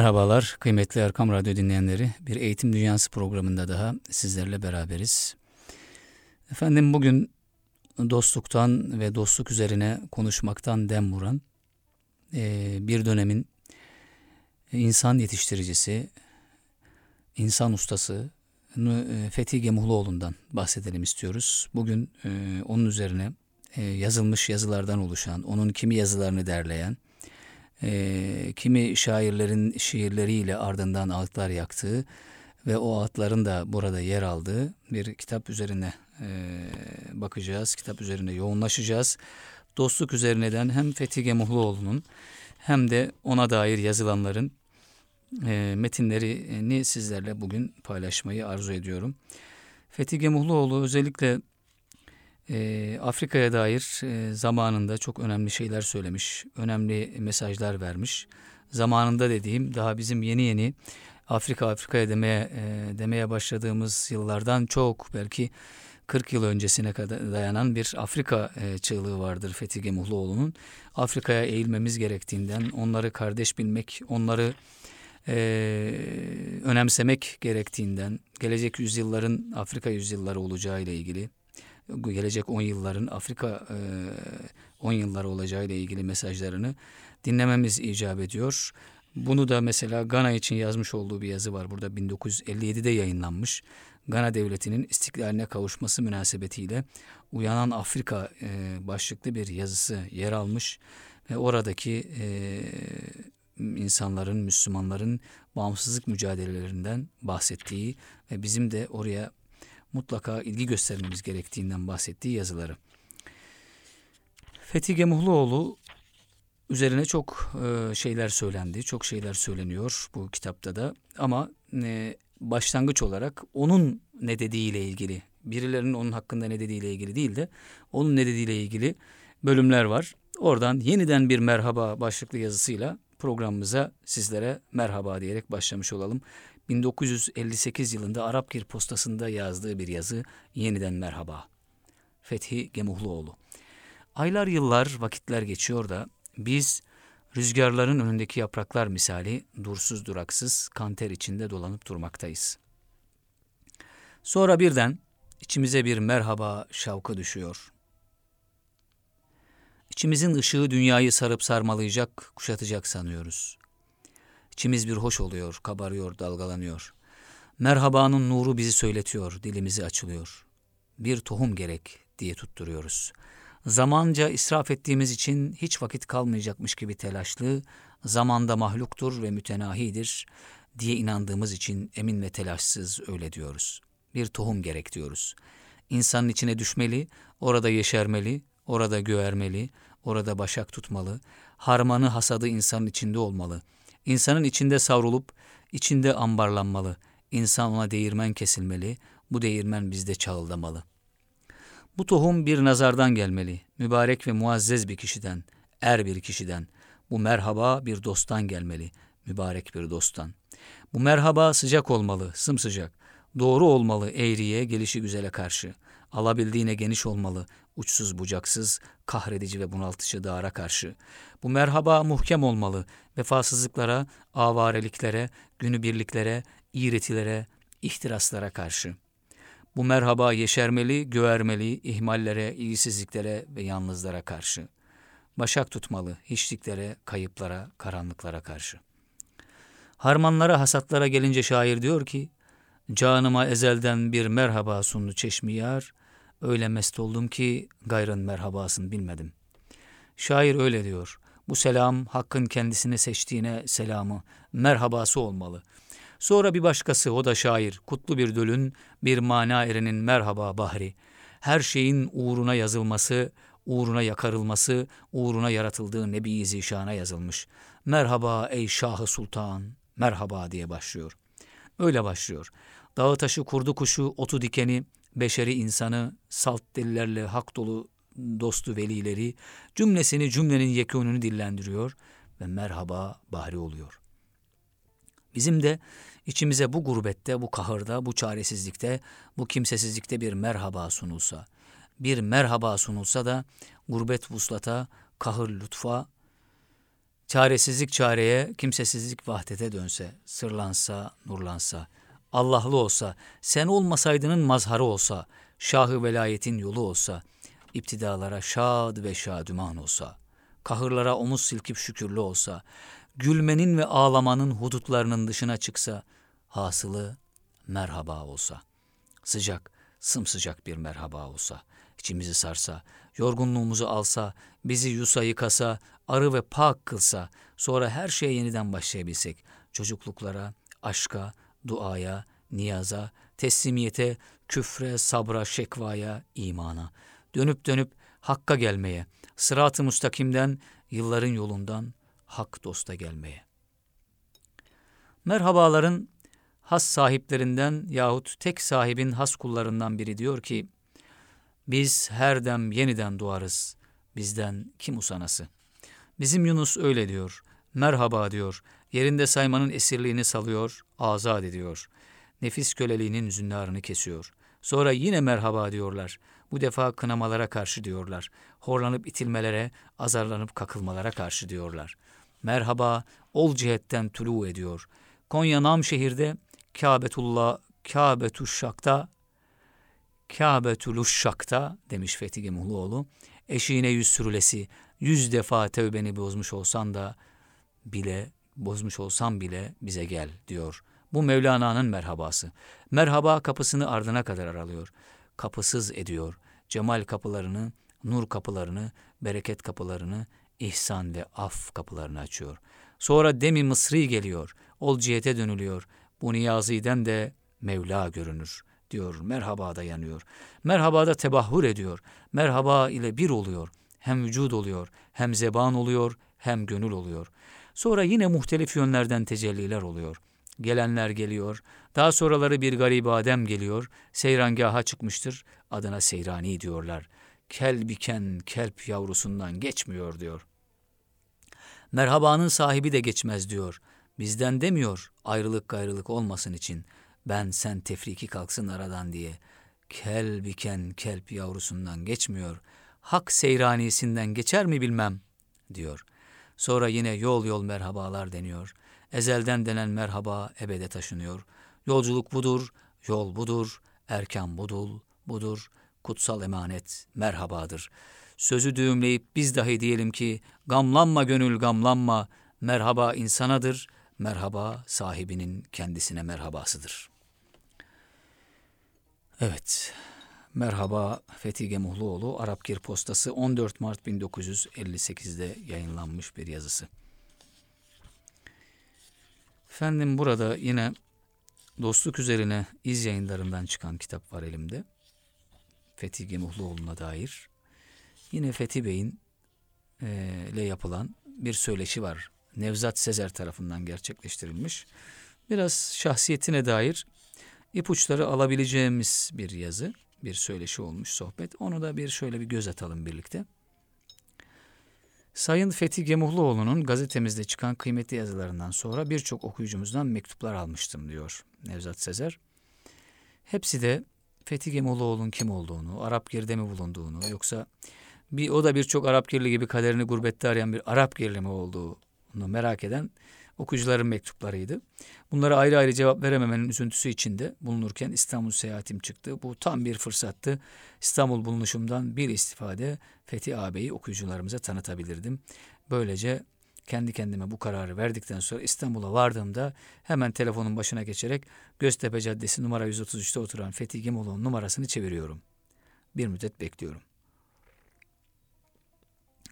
Merhabalar kıymetli Erkam Radyo dinleyenleri. Bir Eğitim Dünyası programında daha sizlerle beraberiz. Efendim bugün dostluktan ve dostluk üzerine konuşmaktan dem vuran e, bir dönemin insan yetiştiricisi, insan ustası e, Fethi Gemuhluoğlu'ndan bahsedelim istiyoruz. Bugün e, onun üzerine yazılmış yazılardan oluşan, onun kimi yazılarını derleyen, e, kimi şairlerin şiirleriyle ardından ağıtlar yaktığı ve o ağıtların da burada yer aldığı bir kitap üzerine e, bakacağız. Kitap üzerine yoğunlaşacağız. Dostluk üzerineden hem Fethi Gemuhluoğlu'nun hem de ona dair yazılanların e, metinlerini sizlerle bugün paylaşmayı arzu ediyorum. Fethi Gemuhluoğlu özellikle e, Afrika'ya dair e, zamanında çok önemli şeyler söylemiş, önemli mesajlar vermiş. Zamanında dediğim daha bizim yeni yeni Afrika Afrika'ya demeye e, demeye başladığımız yıllardan çok belki 40 yıl öncesine kadar dayanan bir Afrika e, çığlığı vardır Fethi Gemuhluoğlu'nun. Afrika'ya eğilmemiz gerektiğinden, onları kardeş bilmek, onları önemsemek gerektiğinden, gelecek yüzyılların Afrika yüzyılları olacağı ile ilgili gelecek 10 yılların Afrika 10 e, yılları olacağı ile ilgili mesajlarını dinlememiz icap ediyor. Bunu da mesela Gana için yazmış olduğu bir yazı var. Burada 1957'de yayınlanmış. Gana devletinin istiklaline kavuşması münasebetiyle Uyanan Afrika e, başlıklı bir yazısı yer almış ve oradaki e, insanların, Müslümanların bağımsızlık mücadelelerinden bahsettiği ve bizim de oraya mutlaka ilgi göstermemiz gerektiğinden bahsettiği yazıları. Fethi Gemuhluoğlu üzerine çok e, şeyler söylendi, çok şeyler söyleniyor bu kitapta da ama e, başlangıç olarak onun ne dediğiyle ilgili, birilerinin onun hakkında ne dediğiyle ilgili değil de onun ne dediğiyle ilgili bölümler var. Oradan yeniden bir merhaba başlıklı yazısıyla programımıza sizlere merhaba diyerek başlamış olalım. 1958 yılında Arapgir postasında yazdığı bir yazı yeniden merhaba. Fethi Gemuhluoğlu. Aylar yıllar vakitler geçiyor da biz rüzgarların önündeki yapraklar misali dursuz duraksız kanter içinde dolanıp durmaktayız. Sonra birden içimize bir merhaba şavkı düşüyor. İçimizin ışığı dünyayı sarıp sarmalayacak, kuşatacak sanıyoruz. İçimiz bir hoş oluyor, kabarıyor, dalgalanıyor. Merhabanın nuru bizi söyletiyor, dilimizi açılıyor. Bir tohum gerek diye tutturuyoruz. Zamanca israf ettiğimiz için hiç vakit kalmayacakmış gibi telaşlı, zamanda mahluktur ve mütenahidir diye inandığımız için emin ve telaşsız öyle diyoruz. Bir tohum gerek diyoruz. İnsanın içine düşmeli, orada yeşermeli, orada göğermeli, orada başak tutmalı, harmanı hasadı insanın içinde olmalı.'' İnsanın içinde savrulup içinde ambarlanmalı. İnsan ona değirmen kesilmeli. Bu değirmen bizde çağıldamalı. Bu tohum bir nazardan gelmeli. Mübarek ve muazzez bir kişiden, er bir kişiden. Bu merhaba bir dosttan gelmeli. Mübarek bir dosttan. Bu merhaba sıcak olmalı, sımsıcak. Doğru olmalı eğriye, gelişi güzele karşı. Alabildiğine geniş olmalı, uçsuz bucaksız, kahredici ve bunaltıcı dağara karşı. Bu merhaba muhkem olmalı, vefasızlıklara, avareliklere, günübirliklere, iğretilere, ihtiraslara karşı. Bu merhaba yeşermeli, göğermeli, ihmallere, ilgisizliklere ve yalnızlara karşı. Başak tutmalı, hiçliklere, kayıplara, karanlıklara karşı. Harmanlara, hasatlara gelince şair diyor ki, Canıma ezelden bir merhaba sundu çeşmi yar, öyle mest oldum ki gayrın merhabasını bilmedim. Şair öyle diyor. Bu selam hakkın kendisini seçtiğine selamı, merhabası olmalı. Sonra bir başkası o da şair. Kutlu bir dölün bir mana erinin merhaba bahri. Her şeyin uğruna yazılması, uğruna yakarılması, uğruna yaratıldığı Nebi Zişan'a yazılmış. Merhaba ey Şahı Sultan, merhaba diye başlıyor. Öyle başlıyor. Dağı taşı kurdu kuşu, otu dikeni, beşeri insanı, salt delilerle hak dolu dostu velileri, cümlesini cümlenin yekununu dillendiriyor ve merhaba bahri oluyor. Bizim de içimize bu gurbette, bu kahırda, bu çaresizlikte, bu kimsesizlikte bir merhaba sunulsa, bir merhaba sunulsa da gurbet vuslata, kahır lütfa, çaresizlik çareye, kimsesizlik vahdete dönse, sırlansa, nurlansa, Allah'lı olsa, sen olmasaydının mazharı olsa, şahı velayetin yolu olsa, iptidalara şad ve şadüman olsa, kahırlara omuz silkip şükürlü olsa, gülmenin ve ağlamanın hudutlarının dışına çıksa, hasılı merhaba olsa, sıcak, sımsıcak bir merhaba olsa, içimizi sarsa, yorgunluğumuzu alsa, bizi yusa yıkasa, arı ve pak kılsa, sonra her şeye yeniden başlayabilsek, çocukluklara, aşka, duaya, niyaza, teslimiyete, küfre, sabra, şekvaya, imana, dönüp dönüp hakka gelmeye, sırat-ı mustakimden, yılların yolundan hak dosta gelmeye. Merhabaların has sahiplerinden yahut tek sahibin has kullarından biri diyor ki, biz her dem yeniden doğarız, bizden kim usanası? Bizim Yunus öyle diyor, merhaba diyor, yerinde saymanın esirliğini salıyor, azat ediyor. Nefis köleliğinin zünnarını kesiyor. Sonra yine merhaba diyorlar. Bu defa kınamalara karşı diyorlar. Horlanıp itilmelere, azarlanıp kakılmalara karşı diyorlar. Merhaba ol cihetten tulu ediyor. Konya Nam şehirde Kâbetullah, Kâbetuşşak'ta, Kâbetuluşşak'ta demiş Fethi Gemuhluoğlu. Eşiğine yüz sürülesi, yüz defa tevbeni bozmuş olsan da bile, bozmuş olsam bile bize gel diyor. Bu Mevlana'nın merhabası. Merhaba kapısını ardına kadar aralıyor. Kapısız ediyor. Cemal kapılarını, nur kapılarını, bereket kapılarını, ihsan ve af kapılarını açıyor. Sonra demi Mısri geliyor. Ol cihete dönülüyor. Bu niyaziden de Mevla görünür diyor. Merhaba da yanıyor. Merhaba da tebahhur ediyor. Merhaba ile bir oluyor. Hem vücud oluyor, hem zeban oluyor, hem gönül oluyor. Sonra yine muhtelif yönlerden tecelliler oluyor. Gelenler geliyor. Daha sonraları bir garip Adem geliyor. Seyrangaha çıkmıştır. Adına Seyrani diyorlar. Kelbiken kelp yavrusundan geçmiyor diyor. Merhabanın sahibi de geçmez diyor. Bizden demiyor ayrılık gayrılık olmasın için. Ben sen tefriki kalksın aradan diye. Kelbiken kelp yavrusundan geçmiyor. Hak seyranisinden geçer mi bilmem diyor. Sonra yine yol yol merhabalar deniyor. Ezelden denen merhaba ebede taşınıyor. Yolculuk budur, yol budur, erkan budur, budur, kutsal emanet merhabadır. Sözü düğümleyip biz dahi diyelim ki gamlanma gönül gamlanma, merhaba insanadır, merhaba sahibinin kendisine merhabasıdır. Evet, merhaba Fethi Gemuhluoğlu, Arapgir Postası 14 Mart 1958'de yayınlanmış bir yazısı. Efendim burada yine dostluk üzerine iz yayınlarından çıkan kitap var elimde. Fethi Gemuhluoğlu'na dair. Yine Fethi Bey'in e, ile yapılan bir söyleşi var. Nevzat Sezer tarafından gerçekleştirilmiş. Biraz şahsiyetine dair ipuçları alabileceğimiz bir yazı, bir söyleşi olmuş sohbet. Onu da bir şöyle bir göz atalım birlikte. Sayın Fethi Gemuhluoğlu'nun gazetemizde çıkan kıymetli yazılarından sonra birçok okuyucumuzdan mektuplar almıştım diyor Nevzat Sezer. Hepsi de Fethi Gemuhluoğlu'nun kim olduğunu, Arap girde mi bulunduğunu yoksa bir o da birçok Arap girli gibi kaderini gurbette arayan bir Arap girli mi olduğunu merak eden okuyucuların mektuplarıydı. Bunlara ayrı ayrı cevap verememenin üzüntüsü içinde bulunurken İstanbul seyahatim çıktı. Bu tam bir fırsattı. İstanbul bulunuşumdan bir istifade Fethi ağabeyi okuyucularımıza tanıtabilirdim. Böylece kendi kendime bu kararı verdikten sonra İstanbul'a vardığımda hemen telefonun başına geçerek Göztepe Caddesi numara 133'te oturan Fethi Gemoğlu'nun numarasını çeviriyorum. Bir müddet bekliyorum.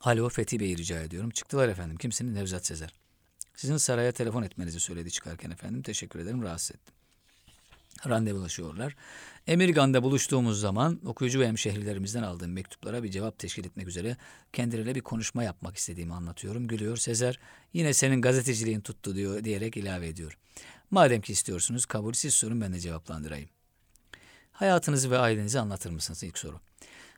Alo Fethi Bey'i rica ediyorum. Çıktılar efendim. Kimsiniz? Nevzat Sezer. Sizin saraya telefon etmenizi söyledi çıkarken efendim. Teşekkür ederim rahatsız ettim. Randevulaşıyorlar. Emirgan'da buluştuğumuz zaman okuyucu ve hemşehrilerimizden aldığım mektuplara bir cevap teşkil etmek üzere kendileriyle bir konuşma yapmak istediğimi anlatıyorum. Gülüyor. Sezer yine senin gazeteciliğin tuttu diyor diyerek ilave ediyor. Madem ki istiyorsunuz kabul siz sorun ben de cevaplandırayım. Hayatınızı ve ailenizi anlatır mısınız ilk soru.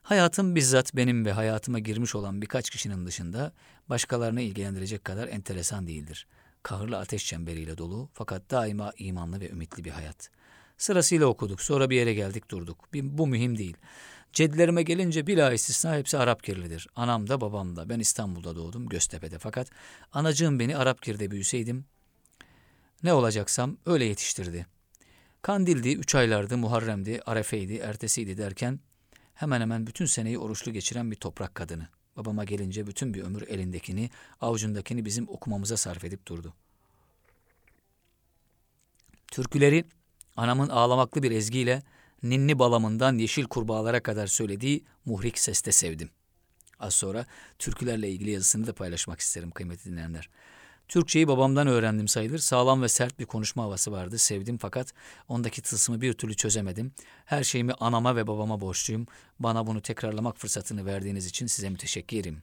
Hayatım bizzat benim ve hayatıma girmiş olan birkaç kişinin dışında başkalarını ilgilendirecek kadar enteresan değildir. Kahırlı ateş çemberiyle dolu fakat daima imanlı ve ümitli bir hayat. Sırasıyla okuduk, sonra bir yere geldik durduk. Bu mühim değil. Cedlerime gelince bila istisna hepsi Arap kirlidir. Anam da babam da. Ben İstanbul'da doğdum, Göztepe'de. Fakat anacığım beni Arap kirde büyüseydim ne olacaksam öyle yetiştirdi. Kandildi, üç aylardı, Muharrem'di, Arefe'ydi, ertesiydi derken hemen hemen bütün seneyi oruçlu geçiren bir toprak kadını. Babama gelince bütün bir ömür elindekini, avucundakini bizim okumamıza sarf edip durdu. Türküleri anamın ağlamaklı bir ezgiyle ninni balamından yeşil kurbağalara kadar söylediği muhrik seste sevdim. Az sonra türkülerle ilgili yazısını da paylaşmak isterim kıymetli dinleyenler. Türkçeyi babamdan öğrendim sayılır. Sağlam ve sert bir konuşma havası vardı. Sevdim fakat ondaki tılsımı bir türlü çözemedim. Her şeyimi anama ve babama borçluyum. Bana bunu tekrarlamak fırsatını verdiğiniz için size müteşekkirim.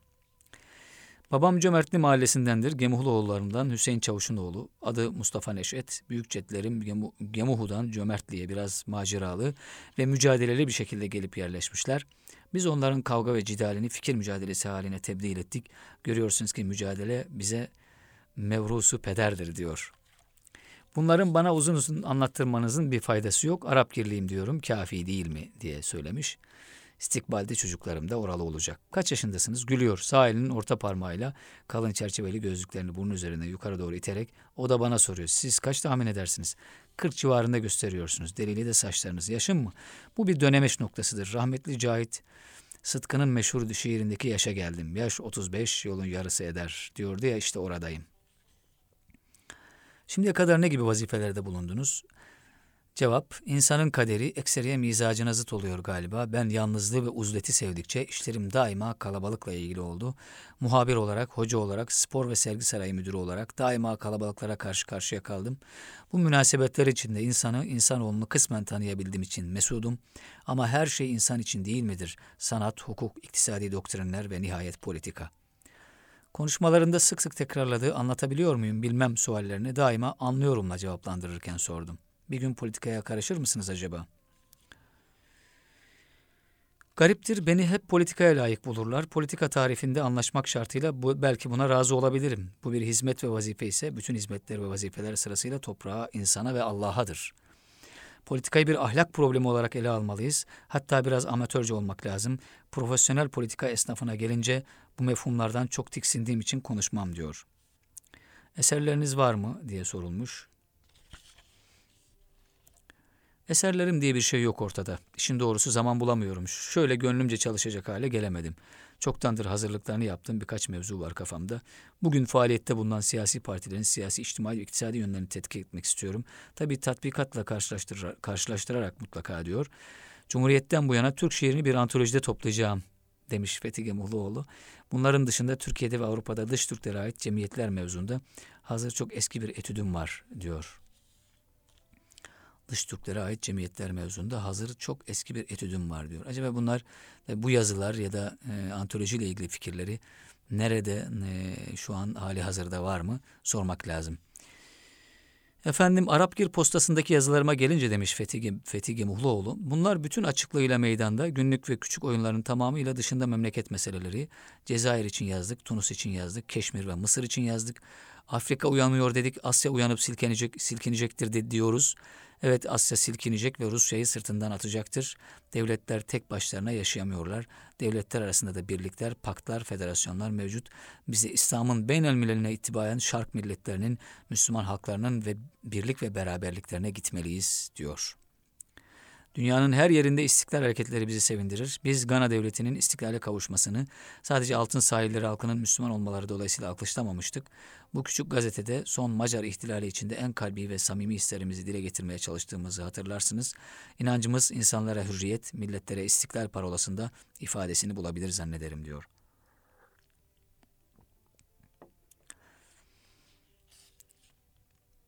Babam Cömertli mahallesindendir. Gemuhluoğullarından Hüseyin Çavuş'un oğlu. Adı Mustafa Neşet. Büyük cetlerim Gemu, Gemuhu'dan Cömertli'ye biraz maceralı ve mücadeleli bir şekilde gelip yerleşmişler. Biz onların kavga ve cidalini fikir mücadelesi haline tebdil ettik. Görüyorsunuz ki mücadele bize mevrusu pederdir diyor. Bunların bana uzun uzun anlattırmanızın bir faydası yok. Arap girliyim diyorum kafi değil mi diye söylemiş. İstikbalde çocuklarım da oralı olacak. Kaç yaşındasınız? Gülüyor. Sağ elinin orta parmağıyla kalın çerçeveli gözlüklerini burnun üzerine yukarı doğru iterek o da bana soruyor. Siz kaç tahmin edersiniz? 40 civarında gösteriyorsunuz. Delili de saçlarınız. Yaşım mı? Bu bir dönemeç noktasıdır. Rahmetli Cahit Sıtkı'nın meşhur şiirindeki yaşa geldim. Yaş 35 yolun yarısı eder diyordu ya işte oradayım. Şimdiye kadar ne gibi vazifelerde bulundunuz? Cevap, insanın kaderi ekseriye mizacına zıt oluyor galiba. Ben yalnızlığı ve uzleti sevdikçe işlerim daima kalabalıkla ilgili oldu. Muhabir olarak, hoca olarak, spor ve sergi sarayı müdürü olarak daima kalabalıklara karşı karşıya kaldım. Bu münasebetler içinde insanı, insanoğlunu kısmen tanıyabildiğim için mesudum. Ama her şey insan için değil midir? Sanat, hukuk, iktisadi doktrinler ve nihayet politika.'' Konuşmalarında sık sık tekrarladığı anlatabiliyor muyum bilmem suallerini daima anlıyorumla cevaplandırırken sordum. Bir gün politikaya karışır mısınız acaba? Gariptir beni hep politikaya layık bulurlar. Politika tarifinde anlaşmak şartıyla bu, belki buna razı olabilirim. Bu bir hizmet ve vazife ise bütün hizmetler ve vazifeler sırasıyla toprağa, insana ve Allah'adır. Politikayı bir ahlak problemi olarak ele almalıyız. Hatta biraz amatörce olmak lazım. Profesyonel politika esnafına gelince bu mefhumlardan çok tiksindiğim için konuşmam diyor. Eserleriniz var mı diye sorulmuş. Eserlerim diye bir şey yok ortada. İşin doğrusu zaman bulamıyorum. Şöyle gönlümce çalışacak hale gelemedim. Çoktandır hazırlıklarını yaptığım birkaç mevzu var kafamda. Bugün faaliyette bulunan siyasi partilerin siyasi, içtimai ve iktisadi yönlerini tetkik etmek istiyorum. Tabii tatbikatla karşılaştır karşılaştırarak mutlaka diyor. Cumhuriyetten bu yana Türk şiirini bir antolojide toplayacağım demiş Fethi Gemuhluoğlu. Bunların dışında Türkiye'de ve Avrupa'da dış Türklere ait cemiyetler mevzunda hazır çok eski bir etüdüm var diyor. Dış Türklere ait cemiyetler mevzunda hazır çok eski bir etüdüm var diyor. Acaba bunlar bu yazılar ya da e, antolojiyle ilgili fikirleri nerede e, şu an hali hazırda var mı sormak lazım. Efendim Arapgir postasındaki yazılarıma gelince demiş Fethi, Fethi Gemuhluoğlu. Bunlar bütün açıklığıyla meydanda günlük ve küçük oyunların tamamıyla dışında memleket meseleleri. Cezayir için yazdık, Tunus için yazdık, Keşmir ve Mısır için yazdık. Afrika uyanmıyor dedik, Asya uyanıp silkenecek, silkinecektir diyoruz. Evet Asya silkinecek ve Rusya'yı sırtından atacaktır. Devletler tek başlarına yaşayamıyorlar. Devletler arasında da birlikler, paktlar, federasyonlar mevcut. Bize İslam'ın beynel milleline itibayen şark milletlerinin, Müslüman halklarının ve birlik ve beraberliklerine gitmeliyiz diyor. Dünyanın her yerinde istiklal hareketleri bizi sevindirir. Biz Gana devletinin istiklale kavuşmasını sadece altın sahilleri halkının Müslüman olmaları dolayısıyla alkışlamamıştık. Bu küçük gazetede son Macar ihtilali içinde en kalbi ve samimi hislerimizi dile getirmeye çalıştığımızı hatırlarsınız. İnancımız insanlara hürriyet, milletlere istiklal parolasında ifadesini bulabilir zannederim diyor.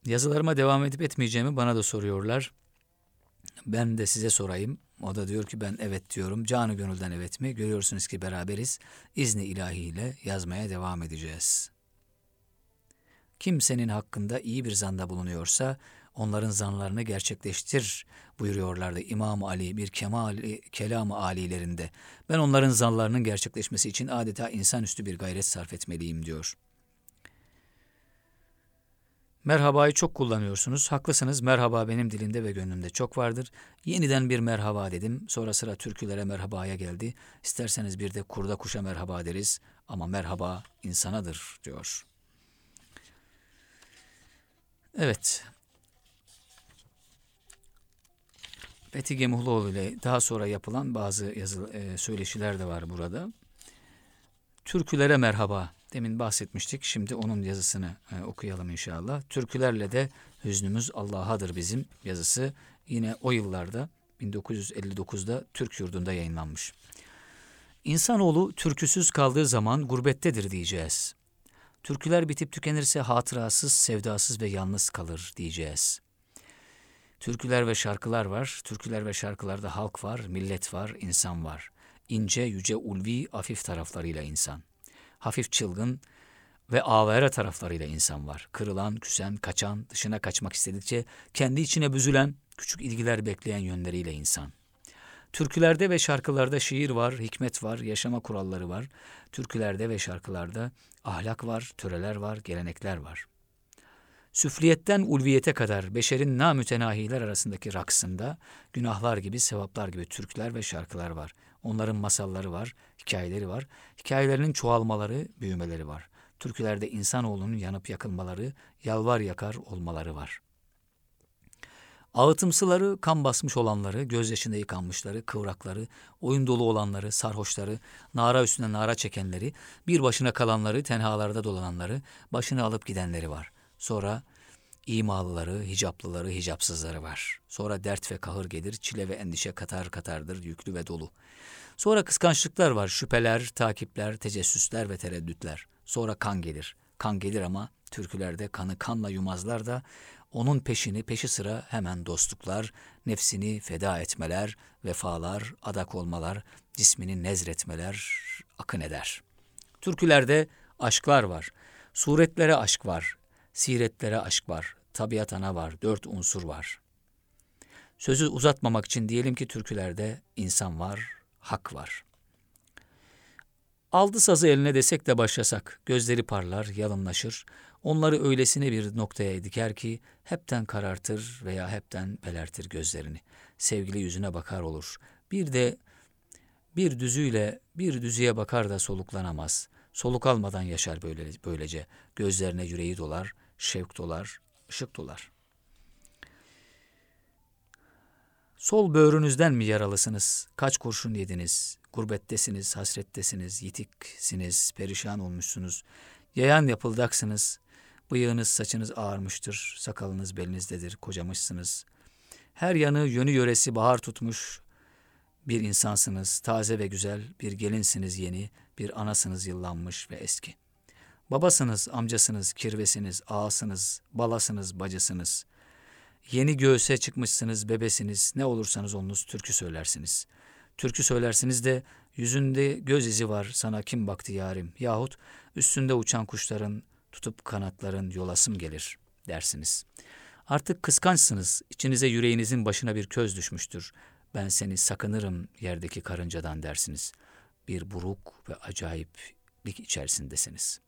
Yazılarıma devam edip etmeyeceğimi bana da soruyorlar. Ben de size sorayım. O da diyor ki ben evet diyorum. Canı gönülden evet mi? Görüyorsunuz ki beraberiz. İzni ilahiyle yazmaya devam edeceğiz. Kimsenin hakkında iyi bir zanda bulunuyorsa onların zanlarını gerçekleştir buyuruyorlardı İmam Ali bir kemali, kelam-ı alilerinde. Ben onların zanlarının gerçekleşmesi için adeta insanüstü bir gayret sarf etmeliyim diyor. Merhabayı çok kullanıyorsunuz. Haklısınız. Merhaba benim dilimde ve gönlümde çok vardır. Yeniden bir merhaba dedim. Sonra sıra türkülere merhabaya geldi. İsterseniz bir de kurda kuşa merhaba deriz. Ama merhaba insanadır diyor. Evet. Fethi Gemuhluoğlu ile daha sonra yapılan bazı yazı, e, söyleşiler de var burada. Türkülere merhaba. Demin bahsetmiştik. Şimdi onun yazısını e, okuyalım inşallah. Türkülerle de hüznümüz Allah'adır bizim yazısı. Yine o yıllarda 1959'da Türk yurdunda yayınlanmış. İnsanoğlu türküsüz kaldığı zaman gurbettedir diyeceğiz. Türküler bitip tükenirse hatırasız, sevdasız ve yalnız kalır diyeceğiz. Türküler ve şarkılar var. Türküler ve şarkılarda halk var, millet var, insan var. İnce, yüce, ulvi, afif taraflarıyla insan. Hafif çılgın ve avere taraflarıyla insan var. Kırılan, küsen, kaçan, dışına kaçmak istedikçe kendi içine büzülen, küçük ilgiler bekleyen yönleriyle insan. Türkülerde ve şarkılarda şiir var, hikmet var, yaşama kuralları var. Türkülerde ve şarkılarda ahlak var, töreler var, gelenekler var. Süfliyetten ulviyete kadar beşerin namütenahiler arasındaki raksında günahlar gibi, sevaplar gibi türküler ve şarkılar var. Onların masalları var, hikayeleri var. Hikayelerinin çoğalmaları, büyümeleri var. Türkülerde insanoğlunun yanıp yakılmaları, yalvar yakar olmaları var.'' Ağıtımsıları, kan basmış olanları, gözyaşında yıkanmışları, kıvrakları, oyun dolu olanları, sarhoşları, nara üstüne nara çekenleri, bir başına kalanları, tenhalarda dolananları, başını alıp gidenleri var. Sonra imalıları, hicaplıları, hicapsızları var. Sonra dert ve kahır gelir, çile ve endişe katar katardır, yüklü ve dolu. Sonra kıskançlıklar var, şüpheler, takipler, tecessüsler ve tereddütler. Sonra kan gelir. Kan gelir ama türkülerde kanı kanla yumazlar da onun peşini peşi sıra hemen dostluklar, nefsini feda etmeler, vefalar, adak olmalar, cismini nezretmeler akın eder. Türkülerde aşklar var, suretlere aşk var, siretlere aşk var, tabiat ana var, dört unsur var. Sözü uzatmamak için diyelim ki türkülerde insan var, hak var. Aldı sazı eline desek de başlasak, gözleri parlar, yalınlaşır, onları öylesine bir noktaya diker ki hepten karartır veya hepten belertir gözlerini. Sevgili yüzüne bakar olur. Bir de bir düzüyle bir düzüye bakar da soluklanamaz. Soluk almadan yaşar böyle, böylece. Gözlerine yüreği dolar, şevk dolar, ışık dolar. Sol böğrünüzden mi yaralısınız? Kaç kurşun yediniz? Gurbettesiniz, hasrettesiniz, yitiksiniz, perişan olmuşsunuz. Yayan yapıldaksınız. Bıyığınız, saçınız ağarmıştır, sakalınız belinizdedir, kocamışsınız. Her yanı yönü yöresi bahar tutmuş bir insansınız, taze ve güzel, bir gelinsiniz yeni, bir anasınız yıllanmış ve eski. Babasınız, amcasınız, kirvesiniz, ağasınız, balasınız, bacısınız. Yeni göğse çıkmışsınız, bebesiniz, ne olursanız olunuz türkü söylersiniz. Türkü söylersiniz de yüzünde göz izi var sana kim baktı yarim yahut üstünde uçan kuşların tutup kanatların yolasım gelir dersiniz. Artık kıskançsınız, içinize yüreğinizin başına bir köz düşmüştür. Ben seni sakınırım yerdeki karıncadan dersiniz. Bir buruk ve acayiplik içerisindesiniz.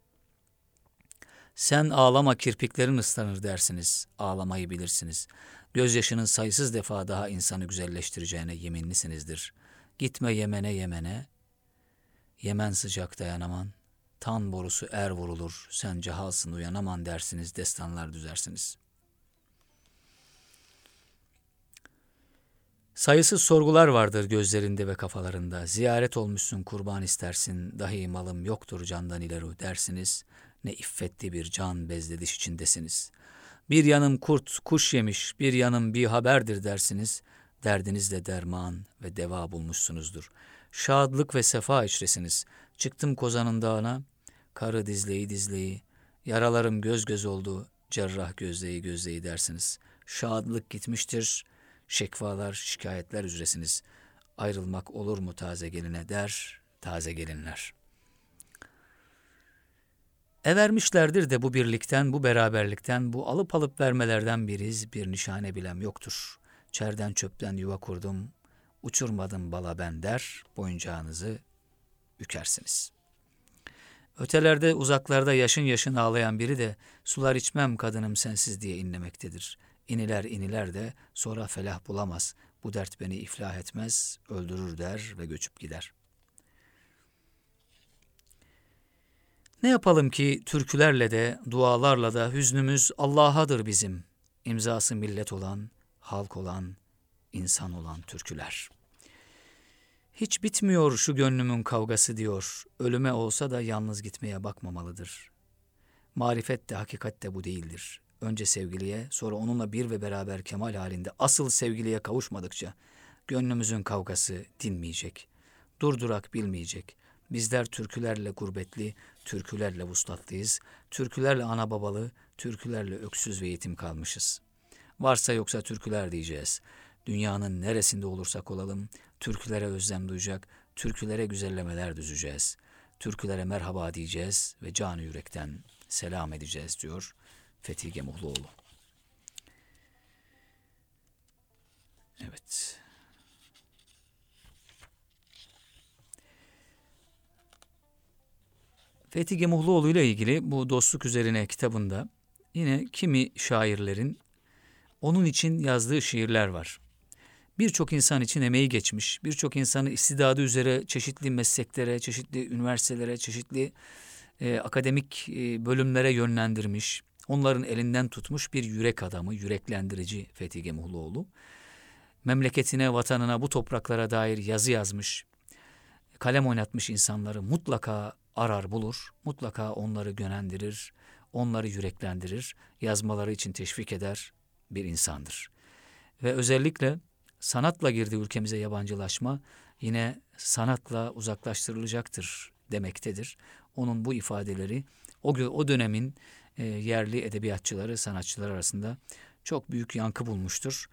Sen ağlama kirpiklerin ıslanır dersiniz. Ağlamayı bilirsiniz. Gözyaşının sayısız defa daha insanı güzelleştireceğine yeminlisinizdir. Gitme Yemen'e Yemen'e. Yemen sıcak dayanaman. Tan borusu er vurulur, sen cehalsın uyanaman dersiniz, destanlar düzersiniz. Sayısız sorgular vardır gözlerinde ve kafalarında. Ziyaret olmuşsun kurban istersin, dahi malım yoktur candan ileri dersiniz. Ne iffetli bir can bezlediş içindesiniz. Bir yanım kurt, kuş yemiş, bir yanım bir haberdir dersiniz. Derdinizle derman ve deva bulmuşsunuzdur. Şadlık ve sefa içresiniz. Çıktım Kozan'ın dağına, Karı dizleyi dizleyi, yaralarım göz göz oldu, cerrah gözleyi gözleyi dersiniz. Şadlık gitmiştir, şekvalar, şikayetler üzeresiniz. Ayrılmak olur mu taze geline der, taze gelinler. Evermişlerdir de bu birlikten, bu beraberlikten, bu alıp alıp vermelerden biriz, bir nişane bilem yoktur. Çerden çöpten yuva kurdum, uçurmadım bala ben der, boyuncağınızı ükersiniz. Ötelerde uzaklarda yaşın yaşın ağlayan biri de sular içmem kadınım sensiz diye inlemektedir. İniler iniler de sonra felah bulamaz. Bu dert beni iflah etmez, öldürür der ve göçüp gider. Ne yapalım ki türkülerle de, dualarla da hüznümüz Allah'adır bizim. İmzası millet olan, halk olan, insan olan türküler.'' Hiç bitmiyor şu gönlümün kavgası diyor. Ölüme olsa da yalnız gitmeye bakmamalıdır. Marifet de hakikat de bu değildir. Önce sevgiliye, sonra onunla bir ve beraber kemal halinde asıl sevgiliye kavuşmadıkça gönlümüzün kavgası dinmeyecek. Durdurak bilmeyecek. Bizler türkülerle gurbetli, türkülerle vuslatlıyız. Türkülerle ana babalı, türkülerle öksüz ve yetim kalmışız. Varsa yoksa türküler diyeceğiz. Dünyanın neresinde olursak olalım türkülere özlem duyacak, türkülere güzellemeler düzeceğiz. Türkülere merhaba diyeceğiz ve canı yürekten selam edeceğiz diyor Fethi Gemuhluoğlu. Evet. Fethi Gemuhluoğlu ile ilgili bu dostluk üzerine kitabında yine kimi şairlerin onun için yazdığı şiirler var birçok insan için emeği geçmiş, birçok insanı istidadı üzere çeşitli mesleklere, çeşitli üniversitelere, çeşitli e, akademik e, bölümlere yönlendirmiş, onların elinden tutmuş bir yürek adamı, yüreklendirici Fethi Gemuhluoğlu. Memleketine, vatanına, bu topraklara dair yazı yazmış, kalem oynatmış insanları mutlaka arar bulur, mutlaka onları yönlendirir, onları yüreklendirir, yazmaları için teşvik eder bir insandır. Ve özellikle sanatla girdi ülkemize yabancılaşma yine sanatla uzaklaştırılacaktır demektedir. Onun bu ifadeleri o, o dönemin e, yerli edebiyatçıları, sanatçılar arasında çok büyük yankı bulmuştur.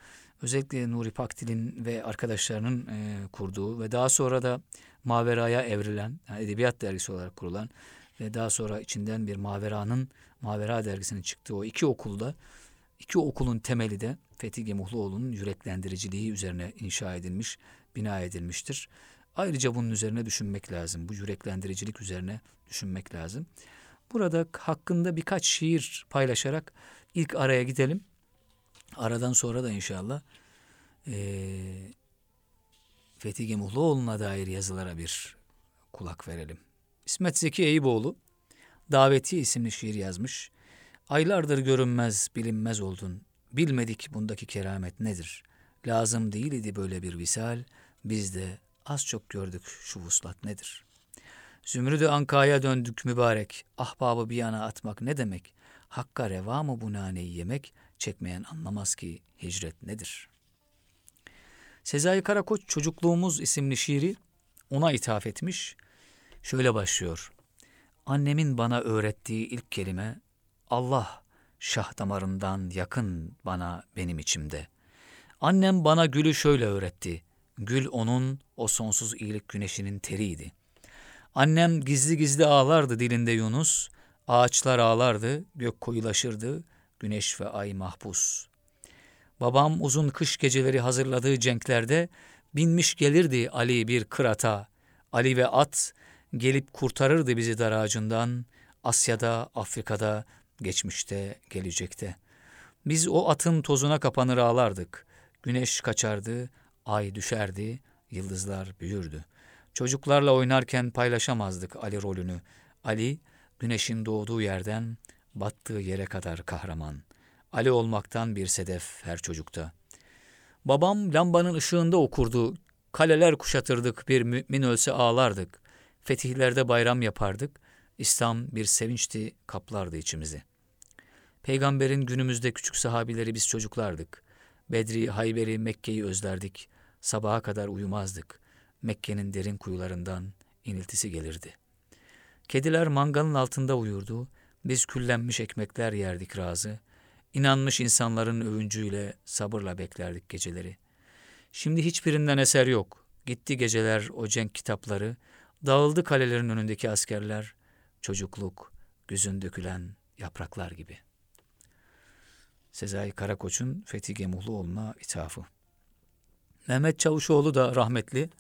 Özellikle Nuri Pakdil'in ve arkadaşlarının e, kurduğu ve daha sonra da Mavera'ya evrilen, yani edebiyat dergisi olarak kurulan ve daha sonra içinden bir Mavera'nın, Mavera dergisinin çıktığı o iki okulda, iki okulun temeli de Fethi Gemuhluoğlu'nun yüreklendiriciliği üzerine inşa edilmiş, bina edilmiştir. Ayrıca bunun üzerine düşünmek lazım. Bu yüreklendiricilik üzerine düşünmek lazım. Burada hakkında birkaç şiir paylaşarak ilk araya gidelim. Aradan sonra da inşallah e, Fethi Gemuhluoğlu'na dair yazılara bir kulak verelim. İsmet Zeki Eyüboğlu Daveti isimli şiir yazmış. Aylardır görünmez, bilinmez oldun. Bilmedik bundaki keramet nedir? Lazım değil idi böyle bir visal, biz de az çok gördük şu vuslat nedir? Zümrüdü Anka'ya döndük mübarek, ahbabı bir yana atmak ne demek? Hakka reva mı bu naneyi yemek, çekmeyen anlamaz ki hicret nedir? Sezai Karakoç Çocukluğumuz isimli şiiri ona ithaf etmiş. Şöyle başlıyor. Annemin bana öğrettiği ilk kelime Allah şah damarından yakın bana benim içimde. Annem bana gülü şöyle öğretti. Gül onun o sonsuz iyilik güneşinin teriydi. Annem gizli gizli ağlardı dilinde Yunus. Ağaçlar ağlardı, gök koyulaşırdı, güneş ve ay mahpus. Babam uzun kış geceleri hazırladığı cenklerde binmiş gelirdi Ali bir kırata. Ali ve at gelip kurtarırdı bizi dar ağacından. Asya'da, Afrika'da, geçmişte, gelecekte. Biz o atın tozuna kapanır ağlardık. Güneş kaçardı, ay düşerdi, yıldızlar büyürdü. Çocuklarla oynarken paylaşamazdık Ali rolünü. Ali, güneşin doğduğu yerden battığı yere kadar kahraman. Ali olmaktan bir sedef her çocukta. Babam lambanın ışığında okurdu. Kaleler kuşatırdık, bir mümin ölse ağlardık. Fetihlerde bayram yapardık. İslam bir sevinçti, kaplardı içimizi. Peygamberin günümüzde küçük sahabileri biz çocuklardık. Bedri, Hayber'i, Mekke'yi özlerdik. Sabaha kadar uyumazdık. Mekke'nin derin kuyularından iniltisi gelirdi. Kediler mangalın altında uyurdu. Biz küllenmiş ekmekler yerdik razı. İnanmış insanların övüncüyle, sabırla beklerdik geceleri. Şimdi hiçbirinden eser yok. Gitti geceler o cenk kitapları, dağıldı kalelerin önündeki askerler, çocukluk, güzün dökülen yapraklar gibi. Sezai Karakoç'un Fethi Gemuhluoğlu'na ithafı. Mehmet Çavuşoğlu da rahmetli,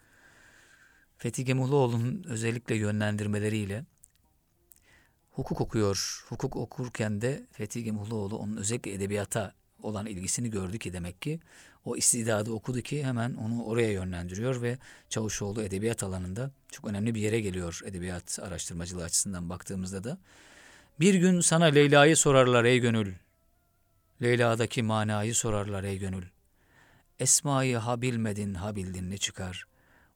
Fethi Gemuhluoğlu'nun özellikle yönlendirmeleriyle hukuk okuyor. Hukuk okurken de Fethi Gemuhluoğlu onun özellikle edebiyata olan ilgisini gördü ki demek ki o istidadı okudu ki hemen onu oraya yönlendiriyor ve Çavuşoğlu edebiyat alanında çok önemli bir yere geliyor edebiyat araştırmacılığı açısından baktığımızda da. Bir gün sana Leyla'yı sorarlar ey gönül. Leyla'daki manayı sorarlar ey gönül. Esma'yı ha bilmedin ha bildin ne çıkar.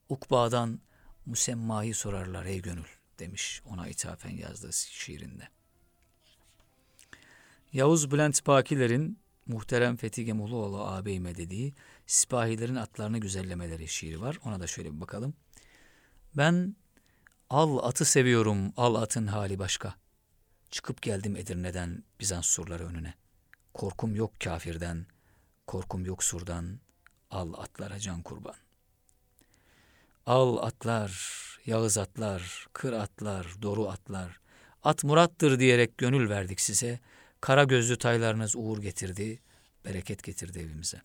Ukba'dan musemmayı sorarlar ey gönül demiş ona ithafen yazdığı şiirinde. Yavuz Bülent Bakiler'in Muhterem Fethi Gemuhluoğlu ağabeyime dediği Sipahilerin atlarını güzellemeleri şiiri var. Ona da şöyle bir bakalım. Ben al atı seviyorum, al atın hali başka. Çıkıp geldim Edirne'den Bizans surları önüne. Korkum yok kafirden, korkum yok surdan, al atlara can kurban. Al atlar, yağız atlar, kır atlar, doru atlar. At murattır diyerek gönül verdik size. Kara gözlü taylarınız uğur getirdi, bereket getirdi evimize.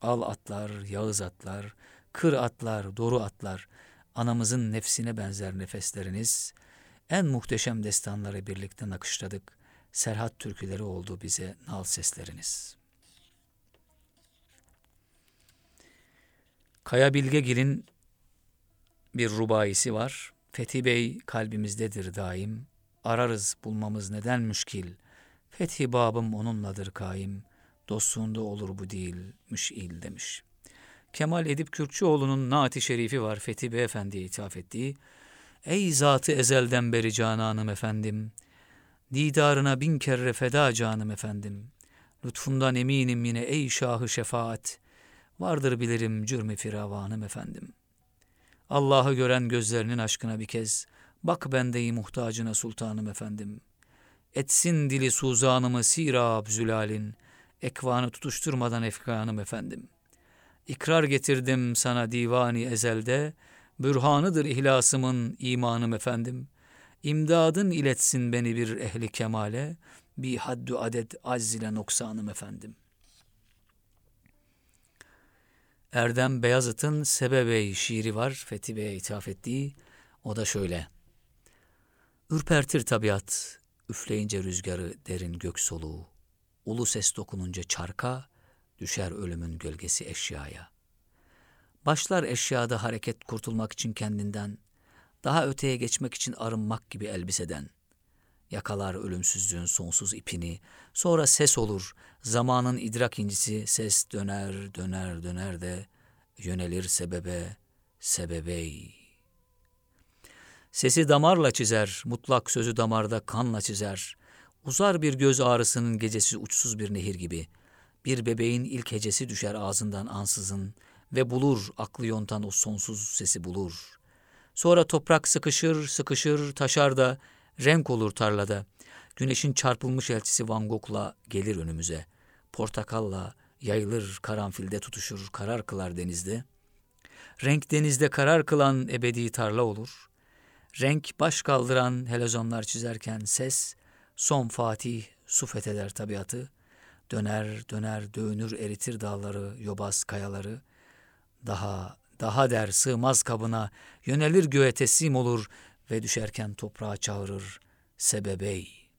Al atlar, yağız atlar, kır atlar, doru atlar. Anamızın nefsine benzer nefesleriniz. En muhteşem destanları birlikte nakışladık. Serhat türküleri oldu bize nal sesleriniz. Kaya Bilgegil'in bir rubayisi var. Fethi Bey kalbimizdedir daim. Ararız bulmamız neden müşkil. Fethi babım onunladır kaim. Dostluğunda olur bu değil müşil demiş. Kemal Edip Kürkçüoğlu'nun naati şerifi var Fethi Beyefendi'ye ithaf ettiği. Ey zatı ezelden beri cananım efendim. Didarına bin kere feda canım efendim. Lütfundan eminim yine ey şahı şefaat. Vardır bilirim cürmi firavanım efendim. Allah'ı gören gözlerinin aşkına bir kez, bak bendeyi muhtacına sultanım efendim. Etsin dili suzanımı sirab zülalin, ekvanı tutuşturmadan efkanım efendim. İkrar getirdim sana divani ezelde, bürhanıdır ihlasımın imanım efendim. İmdadın iletsin beni bir ehli kemale, bir haddü adet azz ile noksanım efendim.'' Erdem Beyazıt'ın Sebebey şiiri var Fethi Bey'e ithaf ettiği. O da şöyle. Ürpertir tabiat, üfleyince rüzgarı derin gök soluğu. Ulu ses dokununca çarka, düşer ölümün gölgesi eşyaya. Başlar eşyada hareket kurtulmak için kendinden, daha öteye geçmek için arınmak gibi elbiseden. Yakalar ölümsüzlüğün sonsuz ipini, sonra ses olur, zamanın idrak incisi ses döner, döner, döner de yönelir sebebe, sebebey. Sesi damarla çizer, mutlak sözü damarda kanla çizer. Uzar bir göz ağrısının gecesi uçsuz bir nehir gibi. Bir bebeğin ilk hecesi düşer ağzından ansızın ve bulur aklı yontan o sonsuz sesi bulur. Sonra toprak sıkışır, sıkışır, taşar da renk olur tarlada. Güneşin çarpılmış elçisi Van Gogh'la gelir önümüze. Portakalla yayılır karanfilde tutuşur, karar kılar denizde. Renk denizde karar kılan ebedi tarla olur. Renk baş kaldıran helezonlar çizerken ses, son fatih su fetheder tabiatı. Döner döner dönür eritir dağları, yobaz kayaları. Daha daha der sığmaz kabına, yönelir göğe teslim olur ve düşerken toprağa çağırır sebebey.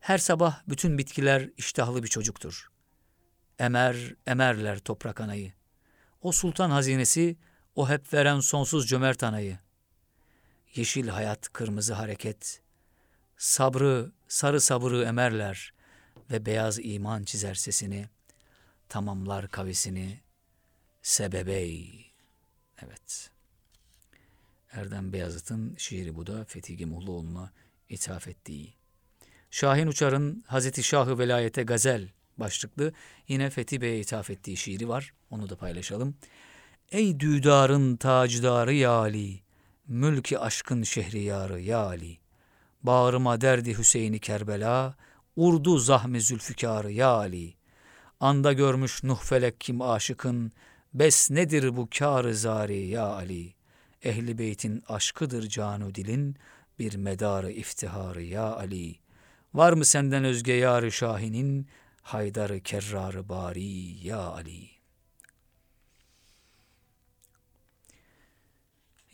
Her sabah bütün bitkiler iştahlı bir çocuktur. Emer, emerler toprak anayı. O sultan hazinesi, o hep veren sonsuz cömert anayı. Yeşil hayat, kırmızı hareket, sabrı, sarı sabrı emerler ve beyaz iman çizer sesini, tamamlar kavisini, sebebey. Evet. Erdem Beyazıt'ın şiiri bu da Fethi Gemuhluoğlu'na ithaf ettiği. Şahin Uçar'ın Hazreti Şahı Velayete Gazel başlıklı yine Fethi Bey'e ithaf ettiği şiiri var. Onu da paylaşalım. Ey düdarın tacdarı ya Ali, mülki aşkın şehriyarı ya Ali. Bağrıma derdi Hüseyin'i Kerbela, Urdu zahmi zülfikarı ya Ali. Anda görmüş Nuh felek kim aşıkın, bes nedir bu kâr zari ya Ali. Ehli beytin aşkıdır canu dilin, bir medarı iftiharı ya Ali. Var mı senden özge yar şahinin, haydarı kerrarı bari ya Ali.''